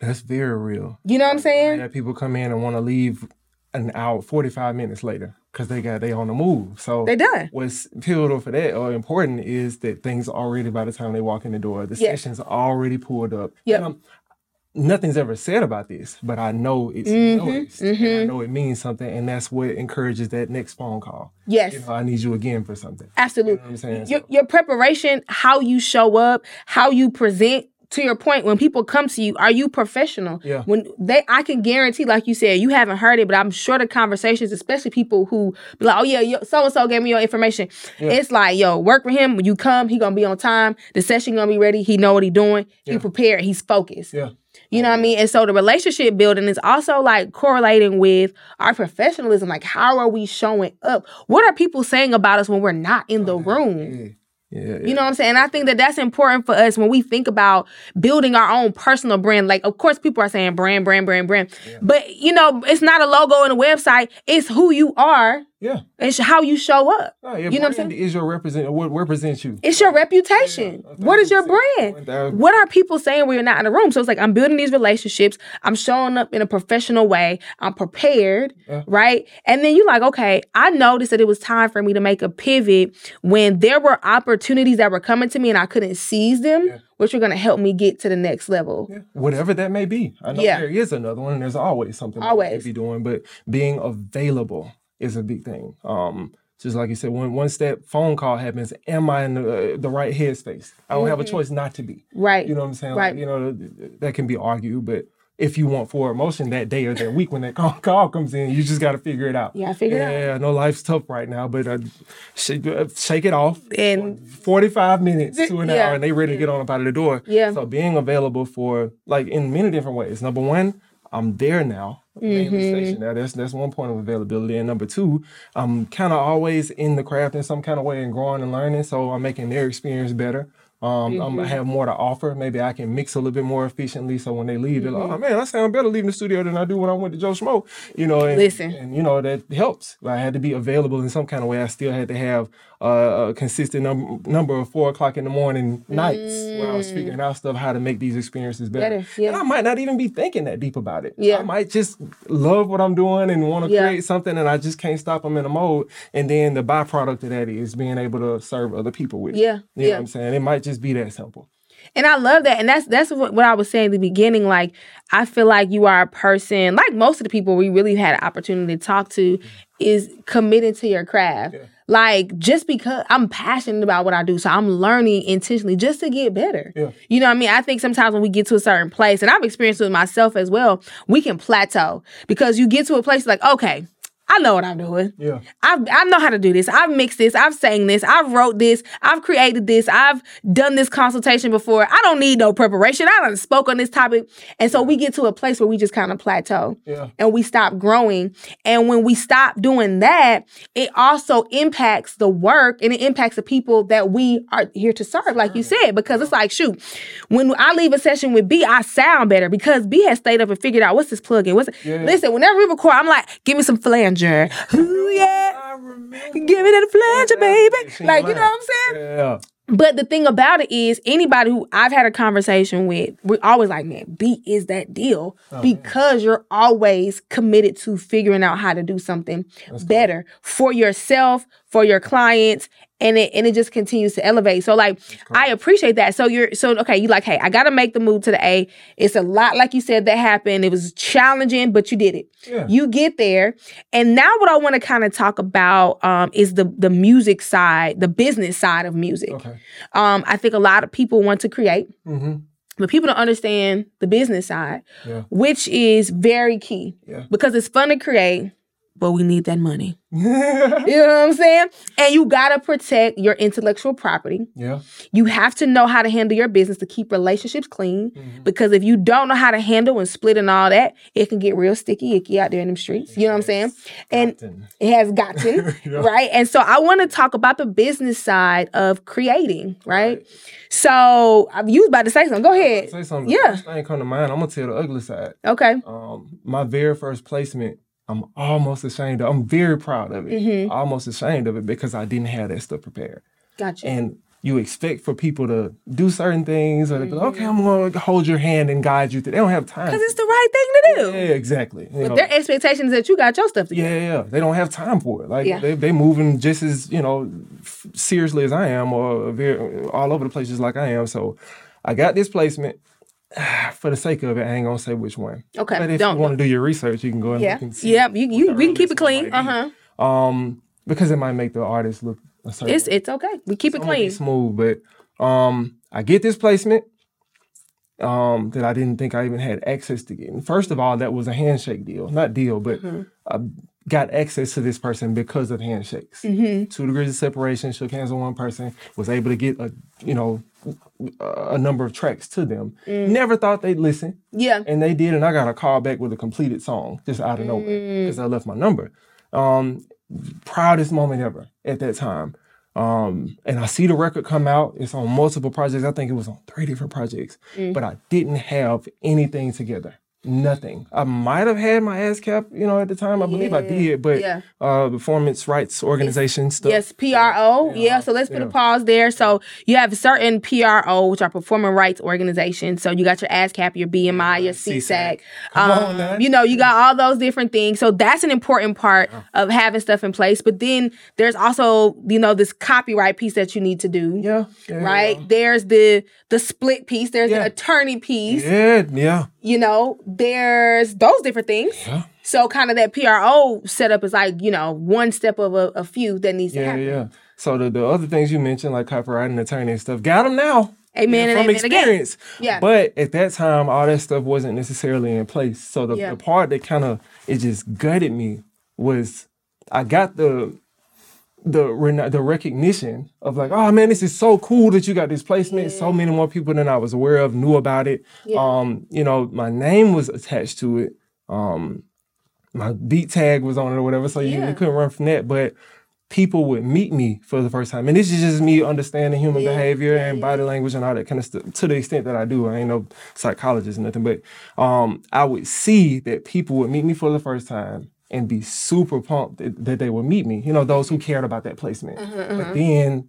That's very real. You know what I'm saying? people come in and want to leave an hour, 45 minutes later because they got they on the move. So They done. what's pivotal for that or important is that things already by the time they walk in the door. The Yeah. sessions already pulled up. Yep. I'm- nothing's ever said about this, but I know it's Mm-hmm, noticed. And I know it means something, and that's what encourages that next phone call. Yes. You know, I need you again for something. Absolutely. You know what I'm saying? your, So- your preparation, how you show up, how you present. To your point, when people come to you, are you professional? Yeah. When they, I can guarantee, like you said, you haven't heard it, but I'm sure the conversations, especially people who be like, "Oh yeah, so and so gave me your information." Yeah. It's like, yo, work with him. When you come, he gonna be on time. The session gonna be ready. He know what he doing. He prepared. He's focused. yeah. You know what I mean? And so the relationship building is also like correlating with our professionalism. Like, how are we showing up? What are people saying about us when we're not in oh, the room? Yeah. Yeah. You know what I'm saying? I think that that's important for us when we think about building our own personal brand. Like, of course, people are saying brand, brand, brand, brand. But, you know, it's not a logo and a website. It's who you are Yeah. sh- how you show up. Oh, no, your You know what I'm saying? Is your represent what represents you? It's your reputation. Yeah, what is your brand? What are people saying when you're not in the room? So it's like I'm building these relationships. I'm showing up in a professional way. I'm prepared, Yeah. right? And then you're like, okay, I noticed that it was time for me to make a pivot when there were opportunities that were coming to me and I couldn't seize them, Yeah. which are going to help me get to the next level. Yeah, whatever that may be. I know Yeah. there is another one, and there's always something that Always. could be doing, but being available is a big thing. Um, just like you said, when once that phone call happens, am I in the, uh, the right headspace? I don't have a choice not to be. Right. You know what I'm saying? Mm-hmm. Right. Like, you know, that can be argued, but if you want forward motion that day or that week when that [laughs] call, call comes in, you just got to figure it out. Yeah, figure it out. Yeah, I know life's tough right now, but uh, shake, uh, shake it off. And 45 minutes to an Yeah. hour and they ready to get on up out of the door. Yeah. So being available for like in many different ways. Number one, I'm there now. I'm Mm-hmm. station now. That's that's one point of availability. And number two, I'm kind of always in the craft in some kind of way and growing and learning. So I'm making their experience better. Um, Mm-hmm. I'm, I have more to offer. Maybe I can mix a little bit more efficiently. So when they leave, they're Mm-hmm. like, "Oh man, I sound better leaving the studio than I do when I went to Joe Schmo." You know, and, Listen. and you know that helps. I had to be available in some kind of way. I still had to have uh, a consistent num- number of four o'clock in the morning nights where I was figuring out stuff how to make these experiences better. Better, yeah. And I might not even be thinking that deep about it. Yeah. I might just love what I'm doing and want to Yeah. create something, and I just can't stop. I'm in a mode, and then the byproduct of that is being able to serve other people with. it. Yeah, you yeah. know what I'm saying. It might just be that simple. And I love that. And that's that's what, what I was saying at the beginning. Like, I feel like you are a person, like most of the people we really had an opportunity to talk to, mm-hmm. is committed to your craft. Like, just because I'm passionate about what I do, so I'm learning intentionally just to get better. Yeah. You know what I mean? I think sometimes when we get to a certain place, and I've experienced it with myself as well, we can plateau because you get to a place like, okay, I know what I'm doing. Yeah. I I know how to do this. I've mixed this. I've sang this. I've wrote this. I've created this. I've done this consultation before. I don't need no preparation. I done spoke on this topic. And so we get to a place where we just kind of plateau Yeah. and we stop growing. And when we stop doing that, it also impacts the work and it impacts the people that we are here to serve, like you said, because it's like, shoot, when I leave a session with B, I sound better because B has stayed up and figured out what's this plug in. What's it? Yeah. Listen, whenever we record, I'm like, give me some flanger. Ooh, yeah. Give me that flanger, baby. Like, you know what I'm saying? Yeah. but the thing about it is, anybody who I've had a conversation with, we're always like, man, beat is that deal because you're always committed to figuring out how to do something better for yourself, for your clients, and it and it just continues to elevate. So like, I appreciate that. So you're so okay. You like, hey, I got to make the move to the A. It's a lot, like you said, that happened. It was challenging, but you did it. Yeah. You get there, and now what I want to kind of talk about um, is the the music side, the business side of music. Okay. Um, I think a lot of people want to create, Mm-hmm. but people don't understand the business side, Yeah. which is very key Yeah. because it's fun to create, but we need that money. [laughs] You know what I'm saying? And you gotta protect your intellectual property. Yeah. You have to know how to handle your business to keep relationships clean. Mhm. Because if you don't know how to handle and split and all that, it can get real sticky, icky out there in them streets. You know what I'm saying? And Gotten. it has gotten [laughs] Yeah. right and so i want to talk about the business side of creating right so i've used about to say something go ahead Say something. Yeah. First thing come to mind. I'm gonna tell the ugly side. okay Um, my very first placement. I'm almost ashamed. Of, I'm very proud of it. Mhm. Almost ashamed of it because I didn't have that stuff prepared. gotcha And you expect for people to do certain things, or be like, Mm-hmm. okay, I'm gonna hold your hand and guide you. Through. They don't have time. because it's the right thing to do yeah, exactly. You but know, their expectations that you got your stuff together Yeah, yeah, they don't have time for it. Like Yeah. they they moving just as you know f- seriously as I am, or very, all over the place just like I am. So I got this placement. [sighs] For the sake of it, I ain't gonna say which one. Okay, but if don't. you want to do your research, you can go and yeah look and see. yeah you, you we can keep it clean be. uh-huh Um, because it might make the artist look a certain. it's it's okay we keep it So be clean smooth, but um, I get this placement um that I didn't think I even had access to getting. First of all, that was a handshake deal, not deal, but Mm-hmm. I got access to this person because of handshakes. Mm-hmm. Two degrees of separation, shook hands with one person, was able to get a you know a number of tracks to them. Mm. Never thought they'd listen. yeah And they did, and I got a call back with a completed song just out of nowhere Mm. because I left my number. Um, proudest moment ever at that time. Um, and I see the record come out. It's on multiple projects. I think it was on three different projects, Mm. but I didn't have anything together. Nothing. I might have had my ASCAP, you know, at the time. I believe I did, but yeah. uh, performance rights organization stuff. Yes, PRO. Yeah, so let's put a pause there. So you have certain PRO, which are performing rights organizations. So you got your ASCAP, your BMI, your SESAC. Come on Um, now. you know, you got all those different things. So that's an important part of having stuff in place. But then there's also, you know, this copyright piece that you need to do. Yeah. yeah, Right? There's the the split piece, there's Yeah. the attorney piece, Yeah, yeah. you know, there's those different things. Yeah. So kind of that PRO setup is like, you know, one step of a, a few that needs to Yeah, happen. yeah. So the, the other things you mentioned, like copyright and attorney and stuff, got them now. Amen and from amen again. experience. Yeah. But at that time, all that stuff wasn't necessarily in place. So the, Yeah. the part that kind of it just gutted me was I got the the rena- the recognition of like, oh man, this is so cool that you got this placement. So many more people than I was aware of knew about it. Yeah. Um, you know, my name was attached to it. Um, my beat tag was on it or whatever, so you, Yeah. you couldn't run from that. But people would meet me for the first time, and this is just me understanding human Yeah, behavior and body language and all that kind of stuff. To the extent that I do, I ain't no psychologist or nothing, but um, I would see that people would meet me for the first time and be super pumped that, that they would meet me. You know, those who cared about that placement. Mm-hmm, but mm-hmm. then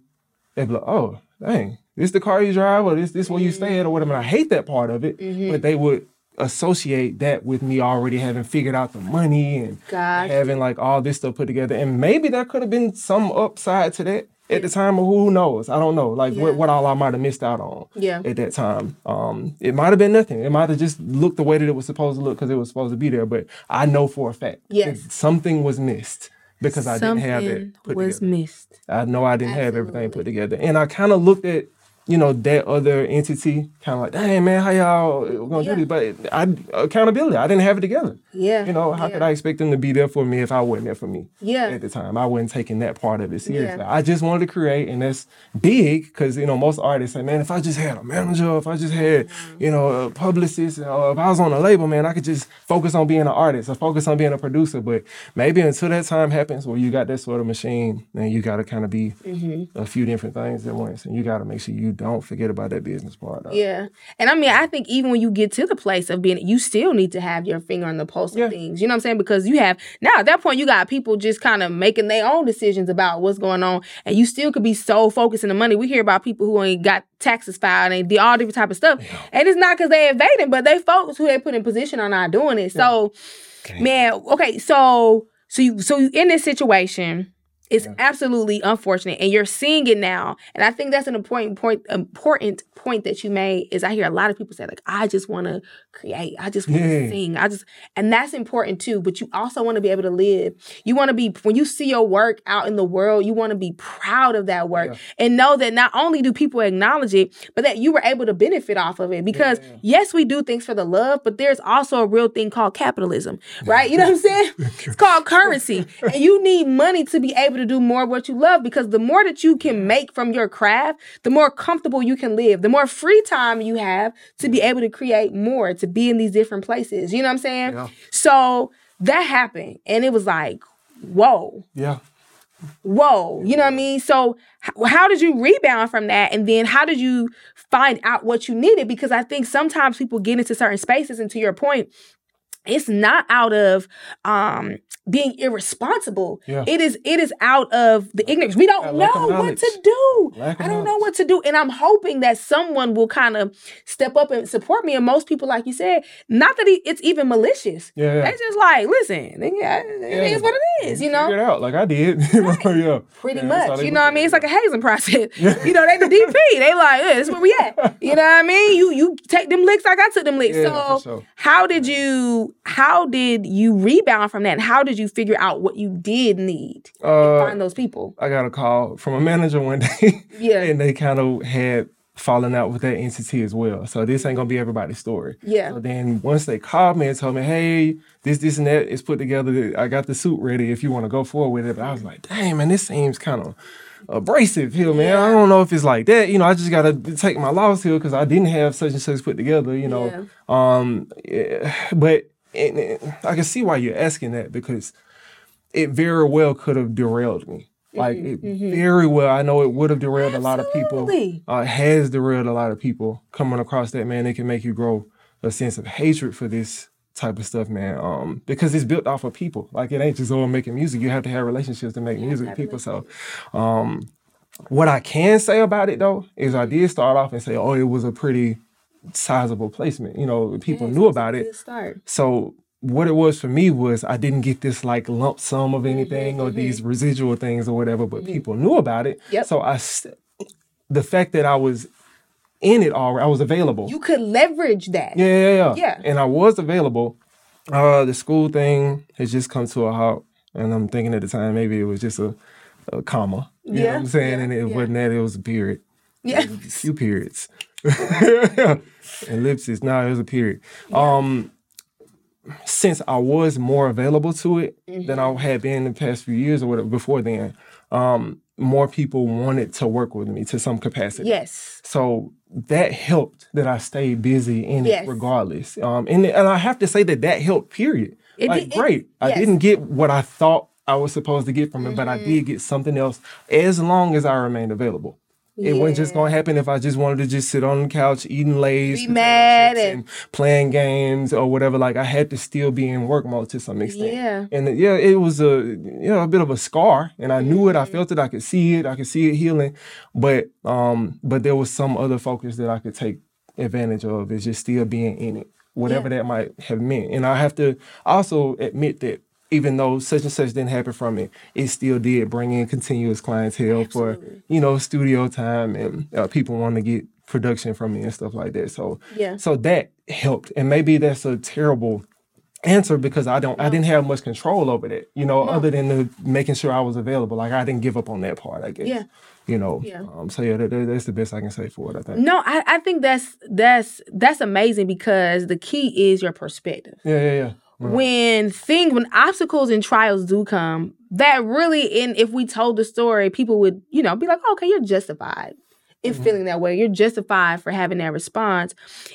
they'd be like, "Oh, dang, this the car you drive, or this this where you mm-hmm. stay at, or whatever." And I hate that part of it, but they would associate that with me already having figured out the money and having like all this stuff put together. And maybe there could have been some upside to that at the time, who knows? I don't know. Like Yeah. what, what all I might have missed out on Yeah. at that time. Um, it might have been nothing. It might have just looked the way that it was supposed to look because it was supposed to be there. But I know for a fact Yes. that something was missed because I didn't have it put was together. missed. I know I didn't have everything put together. And I kind of looked at, you know, that other entity, kind of like, dang, man, how y'all gonna Yeah. do this? But I, accountability, I didn't have it together. Yeah. You know, how could I expect them to be there for me if I wasn't there for me? Yeah. At the time, I wasn't taking that part of it seriously. Yeah. I just wanted to create, and that's big because you know most artists say, man, if I just had a manager, if I just had, Mm-hmm. you know, a publicist, or if I was on a label, man, I could just focus on being an artist or focus on being a producer. But maybe until that time happens, where you got that sort of machine, then you got to kind of be Mm-hmm. a few different things at once, and you got to make sure you don't forget about that business part. Though. Yeah. And I mean, I think even when you get to the place of being, you still need to have your finger on the pulse Yeah. of things. You know what I'm saying? Because you have, now at that point, you got people just kind of making their own decisions about what's going on. And you still could be so focused on the money. We hear about people who ain't got taxes filed and all different type of stuff. And it's not because they evading, but they folks who they put in position are not doing it. So, man, okay, so so you so you in this situation, it's absolutely unfortunate, and you're seeing it now. And I think that's an important point. Important point that you made is I hear a lot of people say like, I just want to create, I just want to Yeah. sing, I just, and that's important too. But you also want to be able to live. You want to be when you see your work out in the world, you want to be proud of that work Yeah. and know that not only do people acknowledge it, but that you were able to benefit off of it. Because Yeah. yes, we do things for the love, but there's also a real thing called capitalism, right? You know what I'm saying? [laughs] It's called currency. [laughs] And you need money to be able to do more of what you love because the more that you can make from your craft, the more comfortable you can live, the more free time you have to be able to create more, to be in these different places. You know what I'm saying? Yeah. So that happened. And it was like, whoa Yeah. whoa you know what i mean so how did you rebound from that and then how did you find out what you needed because i think sometimes people get into certain spaces and to your point it's not out of um being irresponsible Yeah. it is it is out of the ignorance we don't Yeah, lack of know what to do i don't know what to do and i'm hoping that someone will kind of step up and support me and most people like you said not that it- it's even malicious Yeah. yeah. they just like listen yeah, it is what it is you know Figure it out like I did. [laughs] yeah. Pretty much. You know what I mean? It's like a hazing process. [laughs] You know, they the DP. They like, yeah, this is where we at. You know what I mean? You you take them licks like I took them licks. So sure. how did you how did you rebound from that? And how did you figure out what you did need Uh, find those people? I got a call from a manager one [laughs] day. Yeah. and they kind of had fallen out with that entity as well. So this ain't gonna be everybody's story. Yeah. So then once they called me and told me, hey, this, this, and that is put together. I got the suit ready if you want to go forward with it. But I was like, damn, man, this seems kind of abrasive here, man. I don't know if it's like that. You know, I just gotta take my loss here because I didn't have such and such put together. You know, um, yeah, but and, and I can see why you're asking that because it very well could have derailed me. Like it very well, I know it would have derailed a lot of people. Mm-hmm, Uh, has derailed a lot of people coming across that man. It can make you grow a sense of hatred for this type of stuff, man. Um, because it's built off of people. Like it ain't just all making music. You have to have relationships to make music with people. So, um, what I can say about it though is I did start off and say, oh, it was a pretty sizable placement. You know, people knew about it. Start. So what it was for me was I didn't get this like lump sum of mm-hmm, anything or mm-hmm. these residual things or whatever, but mm-hmm. people knew about it. Yep. So I, st- the fact that I was in it all, I was available. You could leverage that. yeah, yeah, yeah, Yeah. And I was available. Uh, the school thing has just come to a halt, and I'm thinking at the time maybe it was just a, a comma. You know Yeah, what I'm saying? yeah, and it yeah. wasn't that; it was a period. Yeah. A few periods. [laughs] Ellipsis. No, it was a period. Um, since I was more available to it than I had been in the past few years or whatever before then, um, more people wanted to work with me to some capacity. Yes. So that helped that I stayed busy in Yes. it regardless. Um, and and I have to say that that helped. Period. It like did- it- great. I yes. didn't get what I thought I was supposed to get from it, but I Mm-hmm. did get something else as long as I remained available. It wasn't just gonna happen if I just wanted to just sit on the couch eating Lay's, Be mad chips, and- playing games or whatever. Like I had to still be in work mode to some extent. Yeah. And uh, yeah, it was a you know a bit of a scar, and I knew it. I felt it. I could see it. I could see it healing, but um, but there was some other focus that I could take advantage of. Is just still being in it, whatever that might have meant. And I have to also admit that even though such and such didn't happen from it, it still did bring in continuous clientele for you know studio time and uh, people wanting to get production from me and stuff like that. So Yeah. so that helped, and maybe that's a terrible answer because I don't I didn't have much control over that, you know, other than the making sure I was available. Like I didn't give up on that part, I guess. Yeah. You know. Yeah. Um, so yeah, that- that's the best I can say for it. I think. No, I, I think that's that's that's amazing because the key is your perspective. Yeah, yeah, yeah. When things when obstacles and trials do come that really in if we told the story people would you know be like okay you're justified in Mm-hmm. feeling that way you're justified for having that response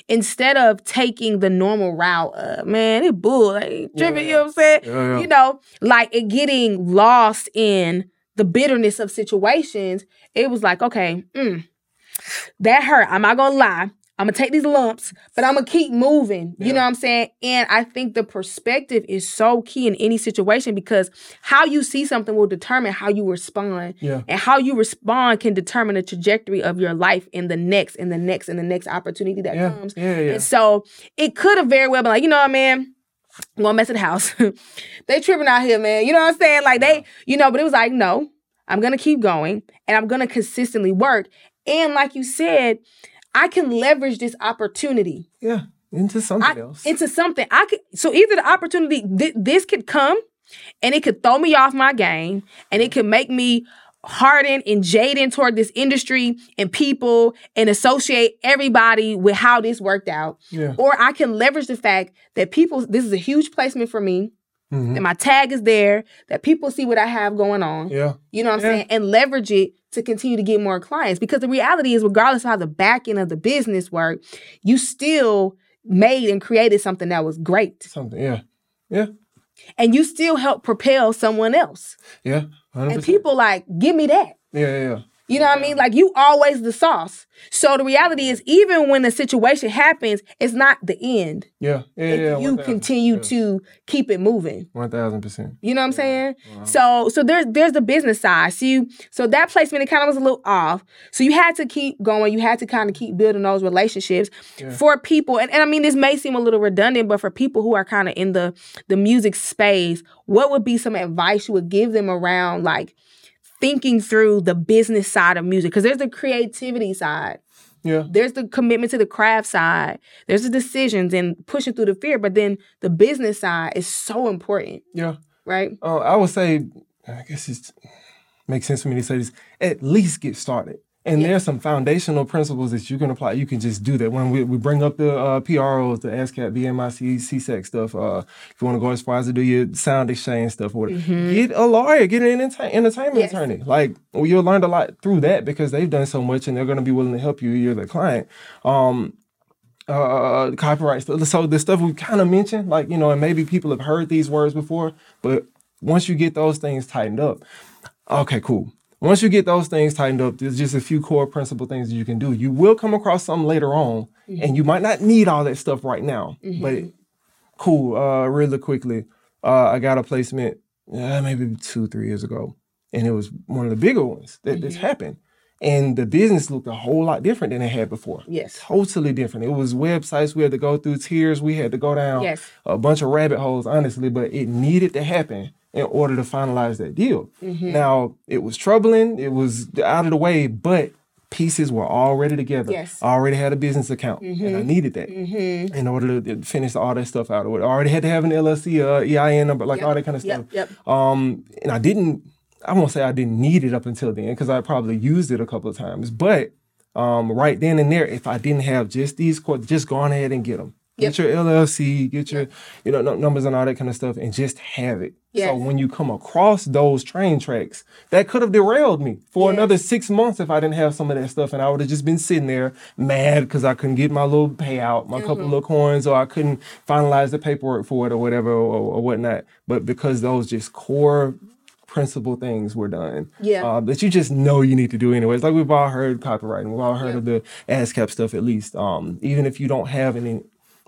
instead of taking the normal route of man it bull like tripping you know what i'm saying Yeah, yeah. you know like it getting lost in the bitterness of situations it was like okay mm, that hurt. I'm not gonna lie. I'm gonna take these lumps, but I'm gonna keep moving. You Yeah. know what I'm saying? And I think the perspective is so key in any situation because how you see something will determine how you respond. Yeah. And how you respond can determine the trajectory of your life in the next, in the next, in the next opportunity that Yeah. comes. Yeah. Yeah. And so it could have very well been like, you know what, man? I'm gonna mess at the house. [laughs] they tripping out here, man. You know what I'm saying? Like they, you know, but it was like, no, I'm gonna keep going and I'm gonna consistently work. And like you said, I can leverage this opportunity Yeah. Into something I- else. into something. I could so either the opportunity thi- this could come and it could throw me off my game and it could make me harden and jaded toward this industry and people and associate everybody with how this worked out. yeah. Or I can leverage the fact that people, this is a huge placement for me, Mhm. that my tag is there, that people see what I have going on. Yeah. You know what I'm Yeah. saying? And leverage it to continue to get more clients. Because the reality is, regardless of how the back end of the business work, you still made and created something that was great. Something. Yeah. Yeah. And you still help propel someone else. Yeah. 100%. And people like, give me that. Yeah. Yeah. yeah. You know what I mean? Like you always the sauce. So the reality is, even when the situation happens, it's not the end. Yeah. Yeah. if yeah. you 1000, continue yeah. to keep it moving. One thousand percent. You know what I'm saying? Wow. So so there's there's the business side. So you so that placement it kind of was a little off. So you had to keep going. You had to kind of keep building those relationships Yeah. for people. And, and I mean this may seem a little redundant, but for people who are kind of in the the music space, what would be some advice you would give them around like thinking through the business side of music? Because there's the creativity side. Yeah. There's the commitment to the craft side. There's the decisions and pushing through the fear, but then the business side is so important, Yeah. right? Uh, I would say, I guess it makes sense for me to say this. At least get started. And Yeah. there's some foundational principles that you can apply. You can just do that. When we, we bring up the uh, PROs, the ASCAP, BMIC, SESAC stuff, uh, if you want to go as far as to do your SoundExchange stuff or whatever, get a lawyer, get an enter- entertainment Mm-hmm. Yes. attorney. Like, well, you'll learn a lot through that because they've done so much and they're going to be willing to help you. You're the client. Um, uh copyright stuff. So the stuff we kind of mentioned, like you know, and maybe people have heard these words before, but once you get those things tightened up, okay, cool. Once you get those things tightened up, there's just a few core principle things that you can do. You will come across some later on, and you might not need all that stuff right now, but cool. Uh, really quickly, uh, I got a placement uh, maybe two, three years ago, and it was one of the bigger ones that that's happened. And the business looked a whole lot different than it had before Yes. totally different. It was websites we had to go through, tiers we had to go down, Yes. a bunch of rabbit holes, honestly, but it needed to happen in order to finalize that deal. Mm-hmm. Now, it was troubling, it was out of the way, but pieces were already together. Yes. I already had a business account, and I needed that Mm-hmm. in order to finish all that stuff out. I already had to have an LLC, uh, EIN number, like Yep. all that kind of stuff. Yep. Yep. Um, and I didn't. I won't say I didn't need it up until then because I probably used it a couple of times. But um, right then and there, if I didn't have just these, just go on ahead and get them. Get your LLC, get your you know num- numbers and all that kind of stuff, and just have it. So when you come across those train tracks, that could have derailed me for Yes. another six months if I didn't have some of that stuff, and I would have just been sitting there mad because I couldn't get my little payout, my Mm-hmm. couple little coins, or I couldn't finalize the paperwork for it or whatever or, or whatnot. But because those just core principal things were done Yeah. uh, that you just know you need to do anyways. Like we've all heard copywriting, we've all heard Yeah. of the ASCAP stuff at least. Um, even if you don't have any,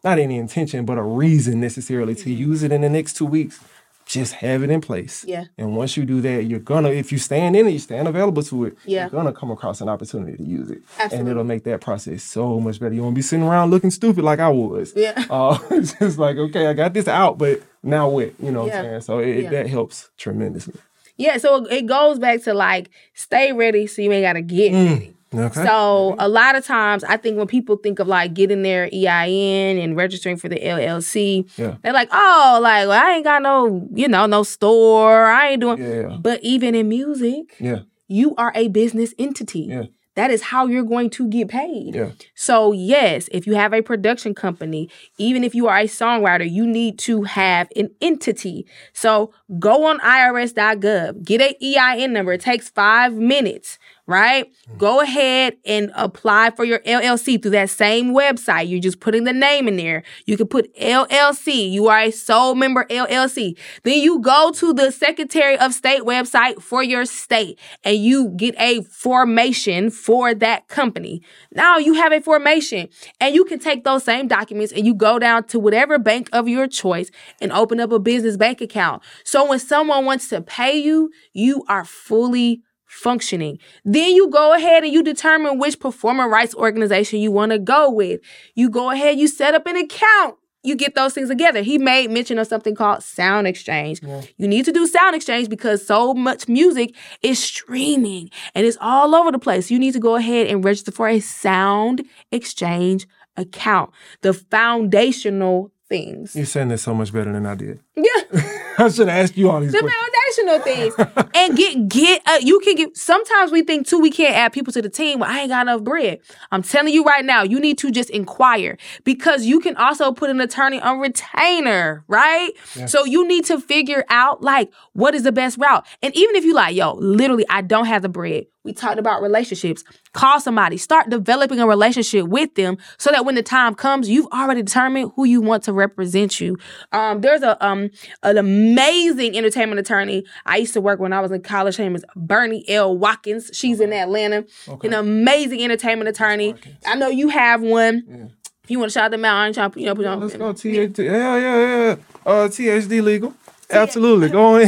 not any intention, but a reason necessarily to Mm-hmm. use it in the next two weeks, just have it in place. Yeah. And once you do that, you're gonna, if you stand in it, you stand available to it, Yeah. you're gonna come across an opportunity to use it. Absolutely. And it'll make that process so much better. You won't be sitting around looking stupid like I was. Yeah. [laughs] Uh, it's just like, okay, I got this out, but now what? You know Yeah. what I'm saying? So it, Yeah. that helps tremendously. Yeah, so it goes back to like stay ready so you ain't gotta get ready. Okay. So a lot of times I think when people think of like getting their EIN and registering for the LLC, Yeah. they're like, oh, like well, I ain't got no, you know, no store. I ain't doing Yeah. but even in music, Yeah. you are a business entity. Yeah. That is how you're going to get paid. Yeah. So, yes, if you have a production company, even if you are a songwriter, you need to have an entity. So, go on irs.gov, get a EIN number. It takes five minutes. Right? Mm. Go ahead and apply for your LLC through that same website. You're just putting the name in there. You can put LLC. You are a sole member LLC. Then you go to the Secretary of State website for your state and you get a formation for that company. Now you have a formation and you can take those same documents and you go down to whatever bank of your choice and open up a business bank account. So when someone wants to pay you, you are fully functioning. Then you go ahead and you determine which performer rights organization you want to go with. You go ahead, you set up an account. You get those things together. He made mention of something called SoundExchange. You need to do SoundExchange because so much music is streaming and it's all over the place. You need to go ahead and register for a Sound Exchange account. The foundational things. You're saying this so much better than I did. Yeah. [laughs] [laughs] I should have asked you all these the foundational things. And get get uh, you can get sometimes we think too we can't add people to the team well i ain't got enough bread. I'm telling you right now you need to just inquire because you can also put an attorney on retainer right? So you need to figure out like what is the best route? And even if you like yo literally i don't have the bread we talked about relationships call somebody start developing a relationship with them so that when the time comes you've already determined who you want to represent you um, there's a um an amazing entertainment attorney I used to work when I was in college. Her name is Bernie L. Watkins. She's in Atlanta. Okay. An amazing entertainment attorney. I know you have one. Yeah. If you want to shout them out, I ain't trying to you know put on. Let's go THD. Yeah, yeah, yeah. Uh, THD legal. Absolutely. Go on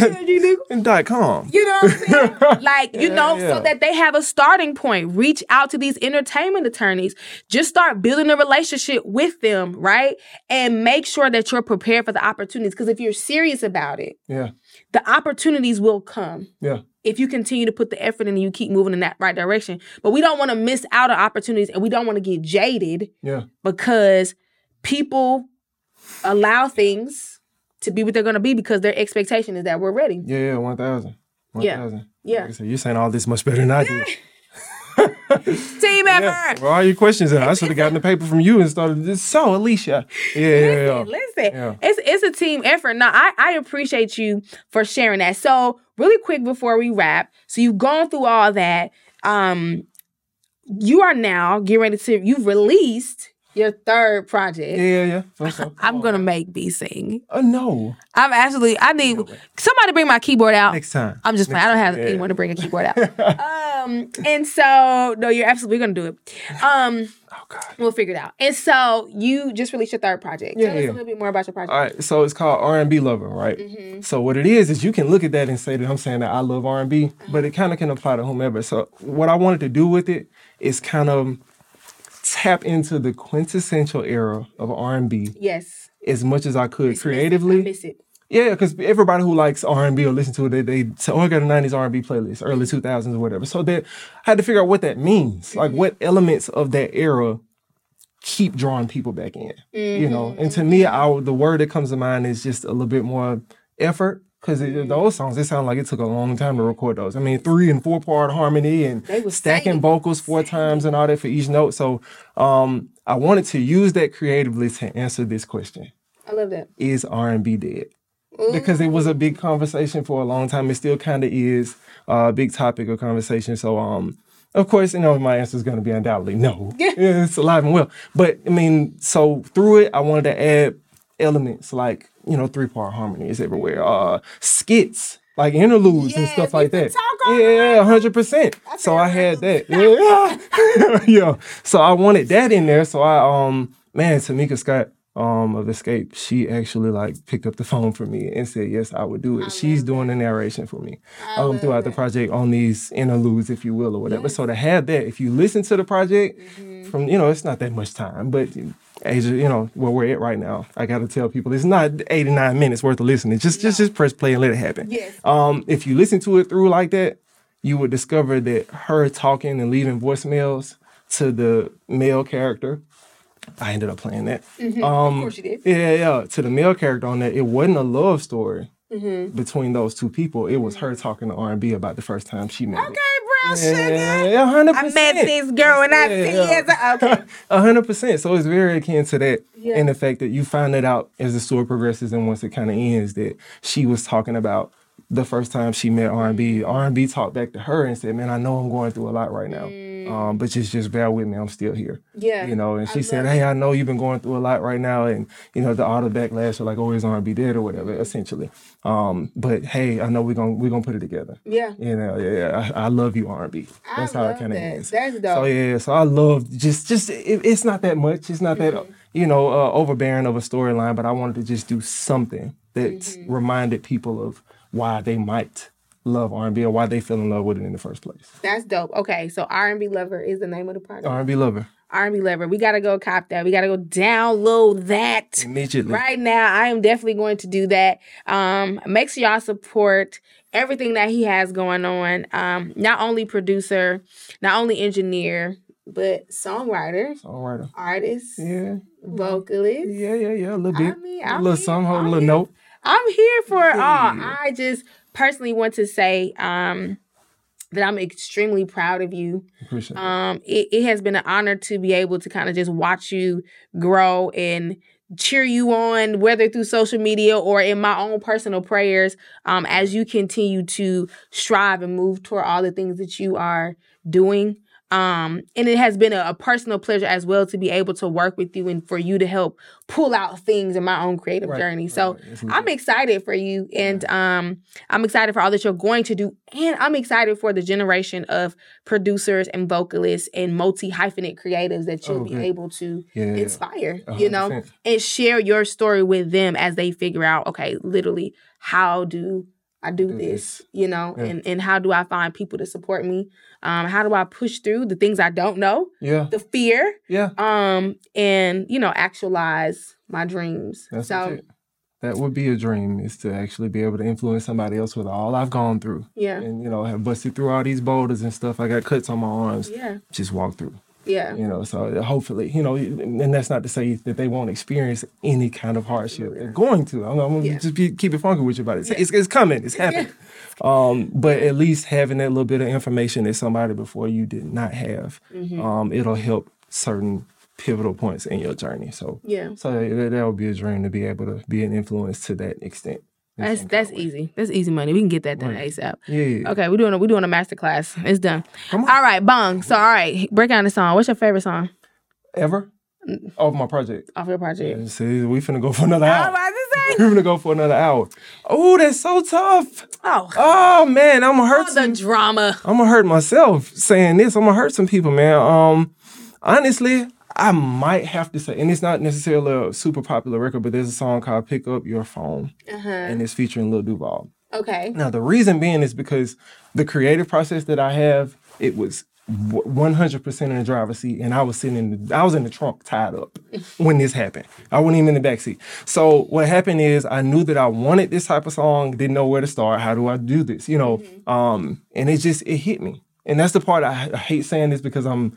And dot com. You know what I'm saying? [laughs] like, you know, yeah. so that they have a starting point. Reach out to these entertainment attorneys. Just start building a relationship with them, right? And make sure that you're prepared for the opportunities. Because if you're serious about it, Yeah, the opportunities will come. yeah. if you continue to put the effort in and you keep moving in that right direction. But we don't want to miss out on opportunities and we don't want to get jaded Yeah. because people allow things to be what they're going to be because their expectation is that we're ready. Yeah, yeah, 1,000. Yeah. 1,000. Yeah. Like said, you're saying all this much better than I do. [laughs] Team effort. Yeah. Where all your questions? I should have gotten the paper from you and started this. So, Alicia. Yeah, yeah, yeah. Listen, listen. Yeah. It's it's a team effort. Now, I, I appreciate you for sharing that. So, really quick before we wrap, so you've gone through all that. Um, you are now getting ready to you've released your third project. Yeah, yeah, yeah. For sure. I'm gonna make B sing. Uh, no. I'm actually I need somebody to bring my keyboard out. Next time. I'm just playing. I don't have Yeah. anyone to bring a keyboard out. [laughs] um, and so no, you're absolutely gonna do it. Um, Oh, God. we'll figure it out. And so you just released your third project. Yeah, Tell us yeah. a little bit more about your project. All right, so it's called R and B lover, right? Mm-hmm. So what it is is you can look at that and say that I'm saying that I love R and B, Uh-huh. but it kind of can apply to whomever. So what I wanted to do with it is kind of tap into the quintessential era of R and B Yes. as much as I could I creatively. miss it. Yeah, because everybody who likes R and B or listen to it, they, they say, "Oh, I got a '90s R and B playlist, early 2000s or whatever." So that I had to figure out what that means, like what mm-hmm. elements of that era keep drawing people back in. You know, and to me, mm-hmm. I, the word that comes to mind is just a little bit more effort. Because those songs, it sound like it took a long time to record those. I mean, three and four part harmony and stacking singing. vocals four times and all that for each note. So um, I wanted to use that creatively to answer this question I love that. is R&B dead? Because it was a big conversation for a long time. It still kind of is a big topic of conversation. So, um, of course, you know, my answer is going to be undoubtedly no. Yeah, [laughs] it's alive and well. But I mean, so through it, I wanted to add elements like, you know, three part harmonies everywhere, uh, skits, like interludes and stuff like that. Yeah, hundred percent. So I had that. [laughs] Yeah, [laughs] yeah. So I wanted that in there. So I, um, man, Tamika Scott, um, of Xscape, she actually like picked up the phone for me and said, yes, I would do it. She's doing the narration for me, um, throughout the project on these interludes, if you will, or whatever. So to have that, if you listen to the project Mm-hmm. from, you know, it's not that much time, but of- you know, where we're at right now, I got to tell people it's not 89 minutes worth of listening. Just, just, just press play and let it happen. Yes. Um, if you listen to it through like that, you would discover that her talking and leaving voicemails to the male character. I ended up playing that. Um, Mm-hmm. of course you did. Yeah, yeah. To the male character on that, it wasn't a love story Mm-hmm. between those two people. It was her talking to R and B about the first time she met. Okay, me. Brown sugar. Yeah, yeah, hundred I met this girl and I Yeah, see yeah. yes, okay. [laughs] A hundred percent. So it's very akin to that Yeah. in the fact that you find it out as the story progresses and once it kind of ends that she was talking about the first time she met R&B. R&B talked back to her and said, "Man, I know I'm going through a lot right now, um, but just just bear with me. I'm still here." Yeah. you know. And I she said, "Hey, I know you've been going through a lot right now, and you know the the backlash of like, oh, is R&B dead or whatever, essentially. Um, but hey, I know we're gonna we're gonna put it together. Yeah. You know, yeah, I, I love you, R&B. I That's how it kind of that. ends. That's dope. So yeah, so I love just just it, it's not that much. It's not that Mm-hmm. you know uh, overbearing of a storyline, but I wanted to just do something that Mm-hmm. reminded people of why they might love R&B or why they fell in love with it in the first place. That's dope. Okay, so R&B Lover is the name of the project. R&B lover R&B Lover. We gotta go cop that. We gotta go download that. immediately. Right now, I am definitely going to do that. Um, make sure y'all support everything that he has going on. Um, not only producer, not only engineer, but songwriter, Songwriter. artist, Yeah, vocalist. yeah, yeah, yeah. A little I bit. mean, a I'm little song, hold a little note. I'm here for it all. I just personally want to say um, that I'm extremely proud of you. Um, it, it has been an honor to be able to kind of just watch you grow and cheer you on, whether through social media or in my own personal prayers, um, as you continue to strive and move toward all the things that you are doing. Um, and it has been a, a personal pleasure as well to be able to work with you and for you to help pull out things in my own creative Right, journey. right, So. I'm excited for you, and um, I'm excited for all that you're going to do, and I'm excited for the generation of producers and vocalists and multi hyphenate creatives that you'll Oh, be good. able to Yeah, yeah. inspire. A You know, and share your story with them as they figure out, okay, literally, how do I do, Do this? this. You know, Yeah. and and how do I find people to support me? Um, how do I push through the things I don't know, Yeah, the fear, yeah. um, and you know, actualize my dreams. That's so. That would be a dream is to actually be able to influence somebody else with all I've gone through. yeah, And, you know, have busted through all these boulders and stuff. I got cuts on my arms. yeah, Just walk through. yeah. You know, so hopefully, you know, and that's not to say that they won't experience any kind of hardship. They're going to. I'm, I'm gonna Yeah. just be, keep it funky with you about it. It's, it's, it's coming. It's [laughs] happening. Um, but at least having that little bit of information that somebody before you did not have, Mm-hmm. um, it'll help certain pivotal points in your journey. So, Yeah. so that, that would be a dream to be able to be an influence to that extent. That's that's easy. That's easy money. We can get that done Right. ASAP. Yeah, yeah. Okay, we're doing a we're doing a master class. It's done. Come on. All right, bong. So all right, break down the song. What's your favorite song Ever? Off my project. off your project? Yeah, see, we finna go for another hour. About to say. We're gonna go for another hour. Oh, that's so tough. Oh, Oh man, I'm gonna hurt the some. drama. I'm gonna hurt myself saying this. I'm gonna hurt some people, man. Um, honestly, I might have to say, and it's not necessarily a super popular record, but there's a song called "Pick Up Your Phone," Uh-huh. and it's featuring Lil Duval. Okay. Now, the reason being is because the creative process that I have, it was 100% in the driver's seat, and I was sitting in the, I was in the trunk tied up [laughs] when this happened. I wasn't even in the back seat. So what happened is I knew that I wanted this type of song, didn't know where to start. How do I do this? You know, mm-hmm. um, and it just it hit me, and that's the part I, I hate saying this because I'm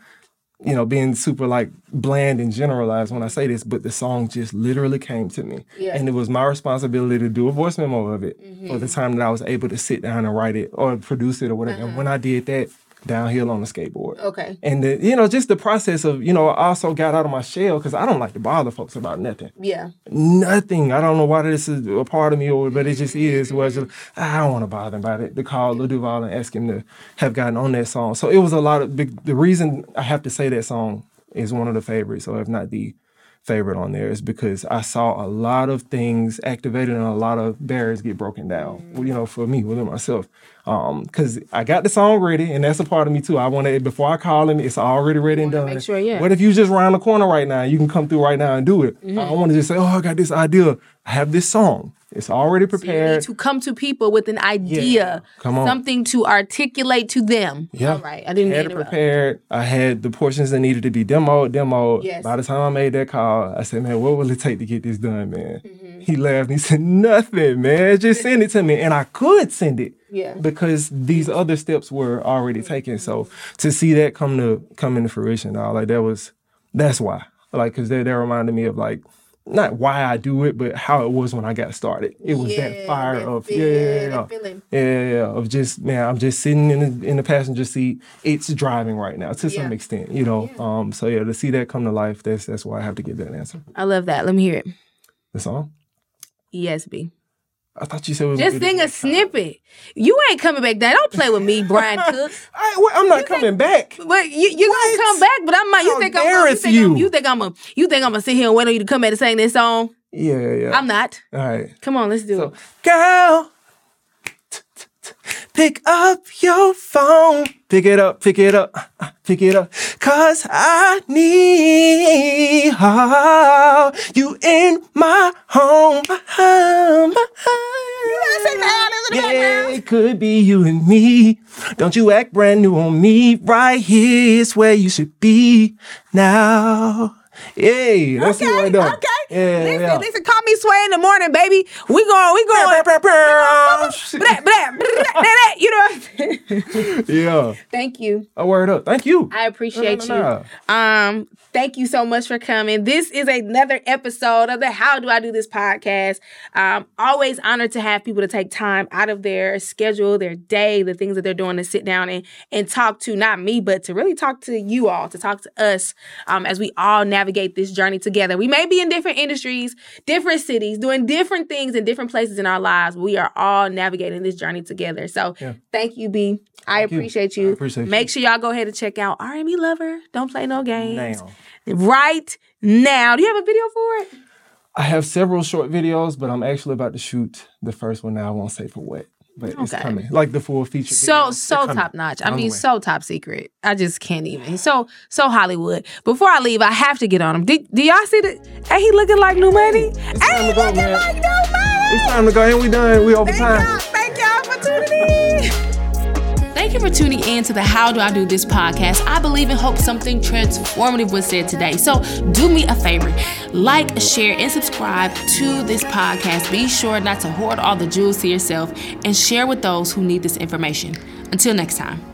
you know, being super like bland and generalized when I say this, but the song just literally came to me. Yeah. And it was my responsibility to do a voice memo of it mm-hmm. for the time that I was able to sit down and write it or produce it or whatever. And uh-huh. when I did that, downhill on the skateboard. Okay. And the, you know, just the process of, you know, I also got out of my shell because I don't like to bother folks about nothing. Yeah. Nothing. I don't know why this is a part of me or but it just is. Where just, I don't want to bother about it. To call Lil Duval and ask him to have gotten on that song. So it was a lot of the, the reason I have to say that song is one of the favorites, or if not the favorite on there, is because I saw a lot of things activated and a lot of barriers get broken down. You know, for me within myself, because I got the song ready, and that's a part of me too. I want to before I call him, it's already ready and done. make sure, yeah. What if you just round the corner right now? You can come through right now and do it. Mm-hmm. I don't want to just say, "Oh, I got this idea." I have this song. It's already You need prepared. to come to people with an idea, Come on. something to articulate to them. Yeah. All right. I didn't had it prepared. I had the portions that needed to be demoed, demoed. Yes. By the time I made that call, I said, "Man, what will it take to get this done, man?" Mm-hmm. He laughed. and He said, "Nothing, man. Just [laughs] send it to me." And I could send it. Yeah. Because these other steps were already taken. So to see that come to come into fruition, dog, like that was that's why. Like, cause that that reminded me of like not why I do it, but how it was when I got started. It was Yeah, that fire that of feel- yeah, yeah, yeah, yeah, yeah, yeah, of just man, I'm just sitting in the in the passenger seat. It's driving right now to some extent, you know. Um, so yeah, to see that come to life, that's that's why I have to give that answer. I love that. Let me hear it. The song, ESB. I thought you said it was Just sing a snippet. You ain't coming back down. Don't play with me, Brian Cook. [laughs] I, well, I'm not coming back. But you you gonna come back, but I'm not. You How think I'm gonna, you think I'm, you? you think I'm a you think I'm gonna sit here and wait on you to come back and sing this song? Yeah, yeah. yeah. I'm not. All right. Come on, let's do So, it. girl, pick up your phone. Pick it up, pick it up, pick it up. Cause I need you in my home. Yeah, it could be you and me. Don't you act brand new on me. Right here is where you should be now. Hey, let's see right there. Okay. Yeah, listen, yeah. listen, call me Sway in the morning, baby. We going, we going. Blah, blah, blah, blah, blah, You know what I'm saying? [laughs] yeah. Thank you. A word up. Thank you. I appreciate No, no, you. Um, thank you so much for coming. This is another episode of the How Do I Do This podcast. Um, always honored to have people to take time out of their schedule, their day, the things that they're doing to sit down and and talk to not me, but to really talk to you all, to talk to us um, as we all navigate this journey together. We may be in different industries, different cities, doing different things in different places in our lives. We are all navigating this journey together. So Yeah. thank you, B. I you. appreciate you. I appreciate Make you. sure y'all go ahead and check out R&B Lover. Don't play no games. Now. Right now. Do you have a video for it? I have several short videos, but I'm actually about to shoot the first one now. I won't say for what, but it's Okay. coming. Like the full feature. So so top notch. I mean, so top secret. I just can't even. So so Hollywood. Before I leave, I have to get on him. Did, do y'all see the? Ain't he looking like new money? Ain't he looking man. like new money? It's time to go. And we done. We over Thank time. y'all. Thank y'all for tuning in. [laughs] Thank you for tuning in to the How Do I Do This podcast. I believe and hope something transformative was said today. So do me a favor like, share, and subscribe to this podcast. Be sure not to hoard all the jewels to yourself and share with those who need this information. Until next time.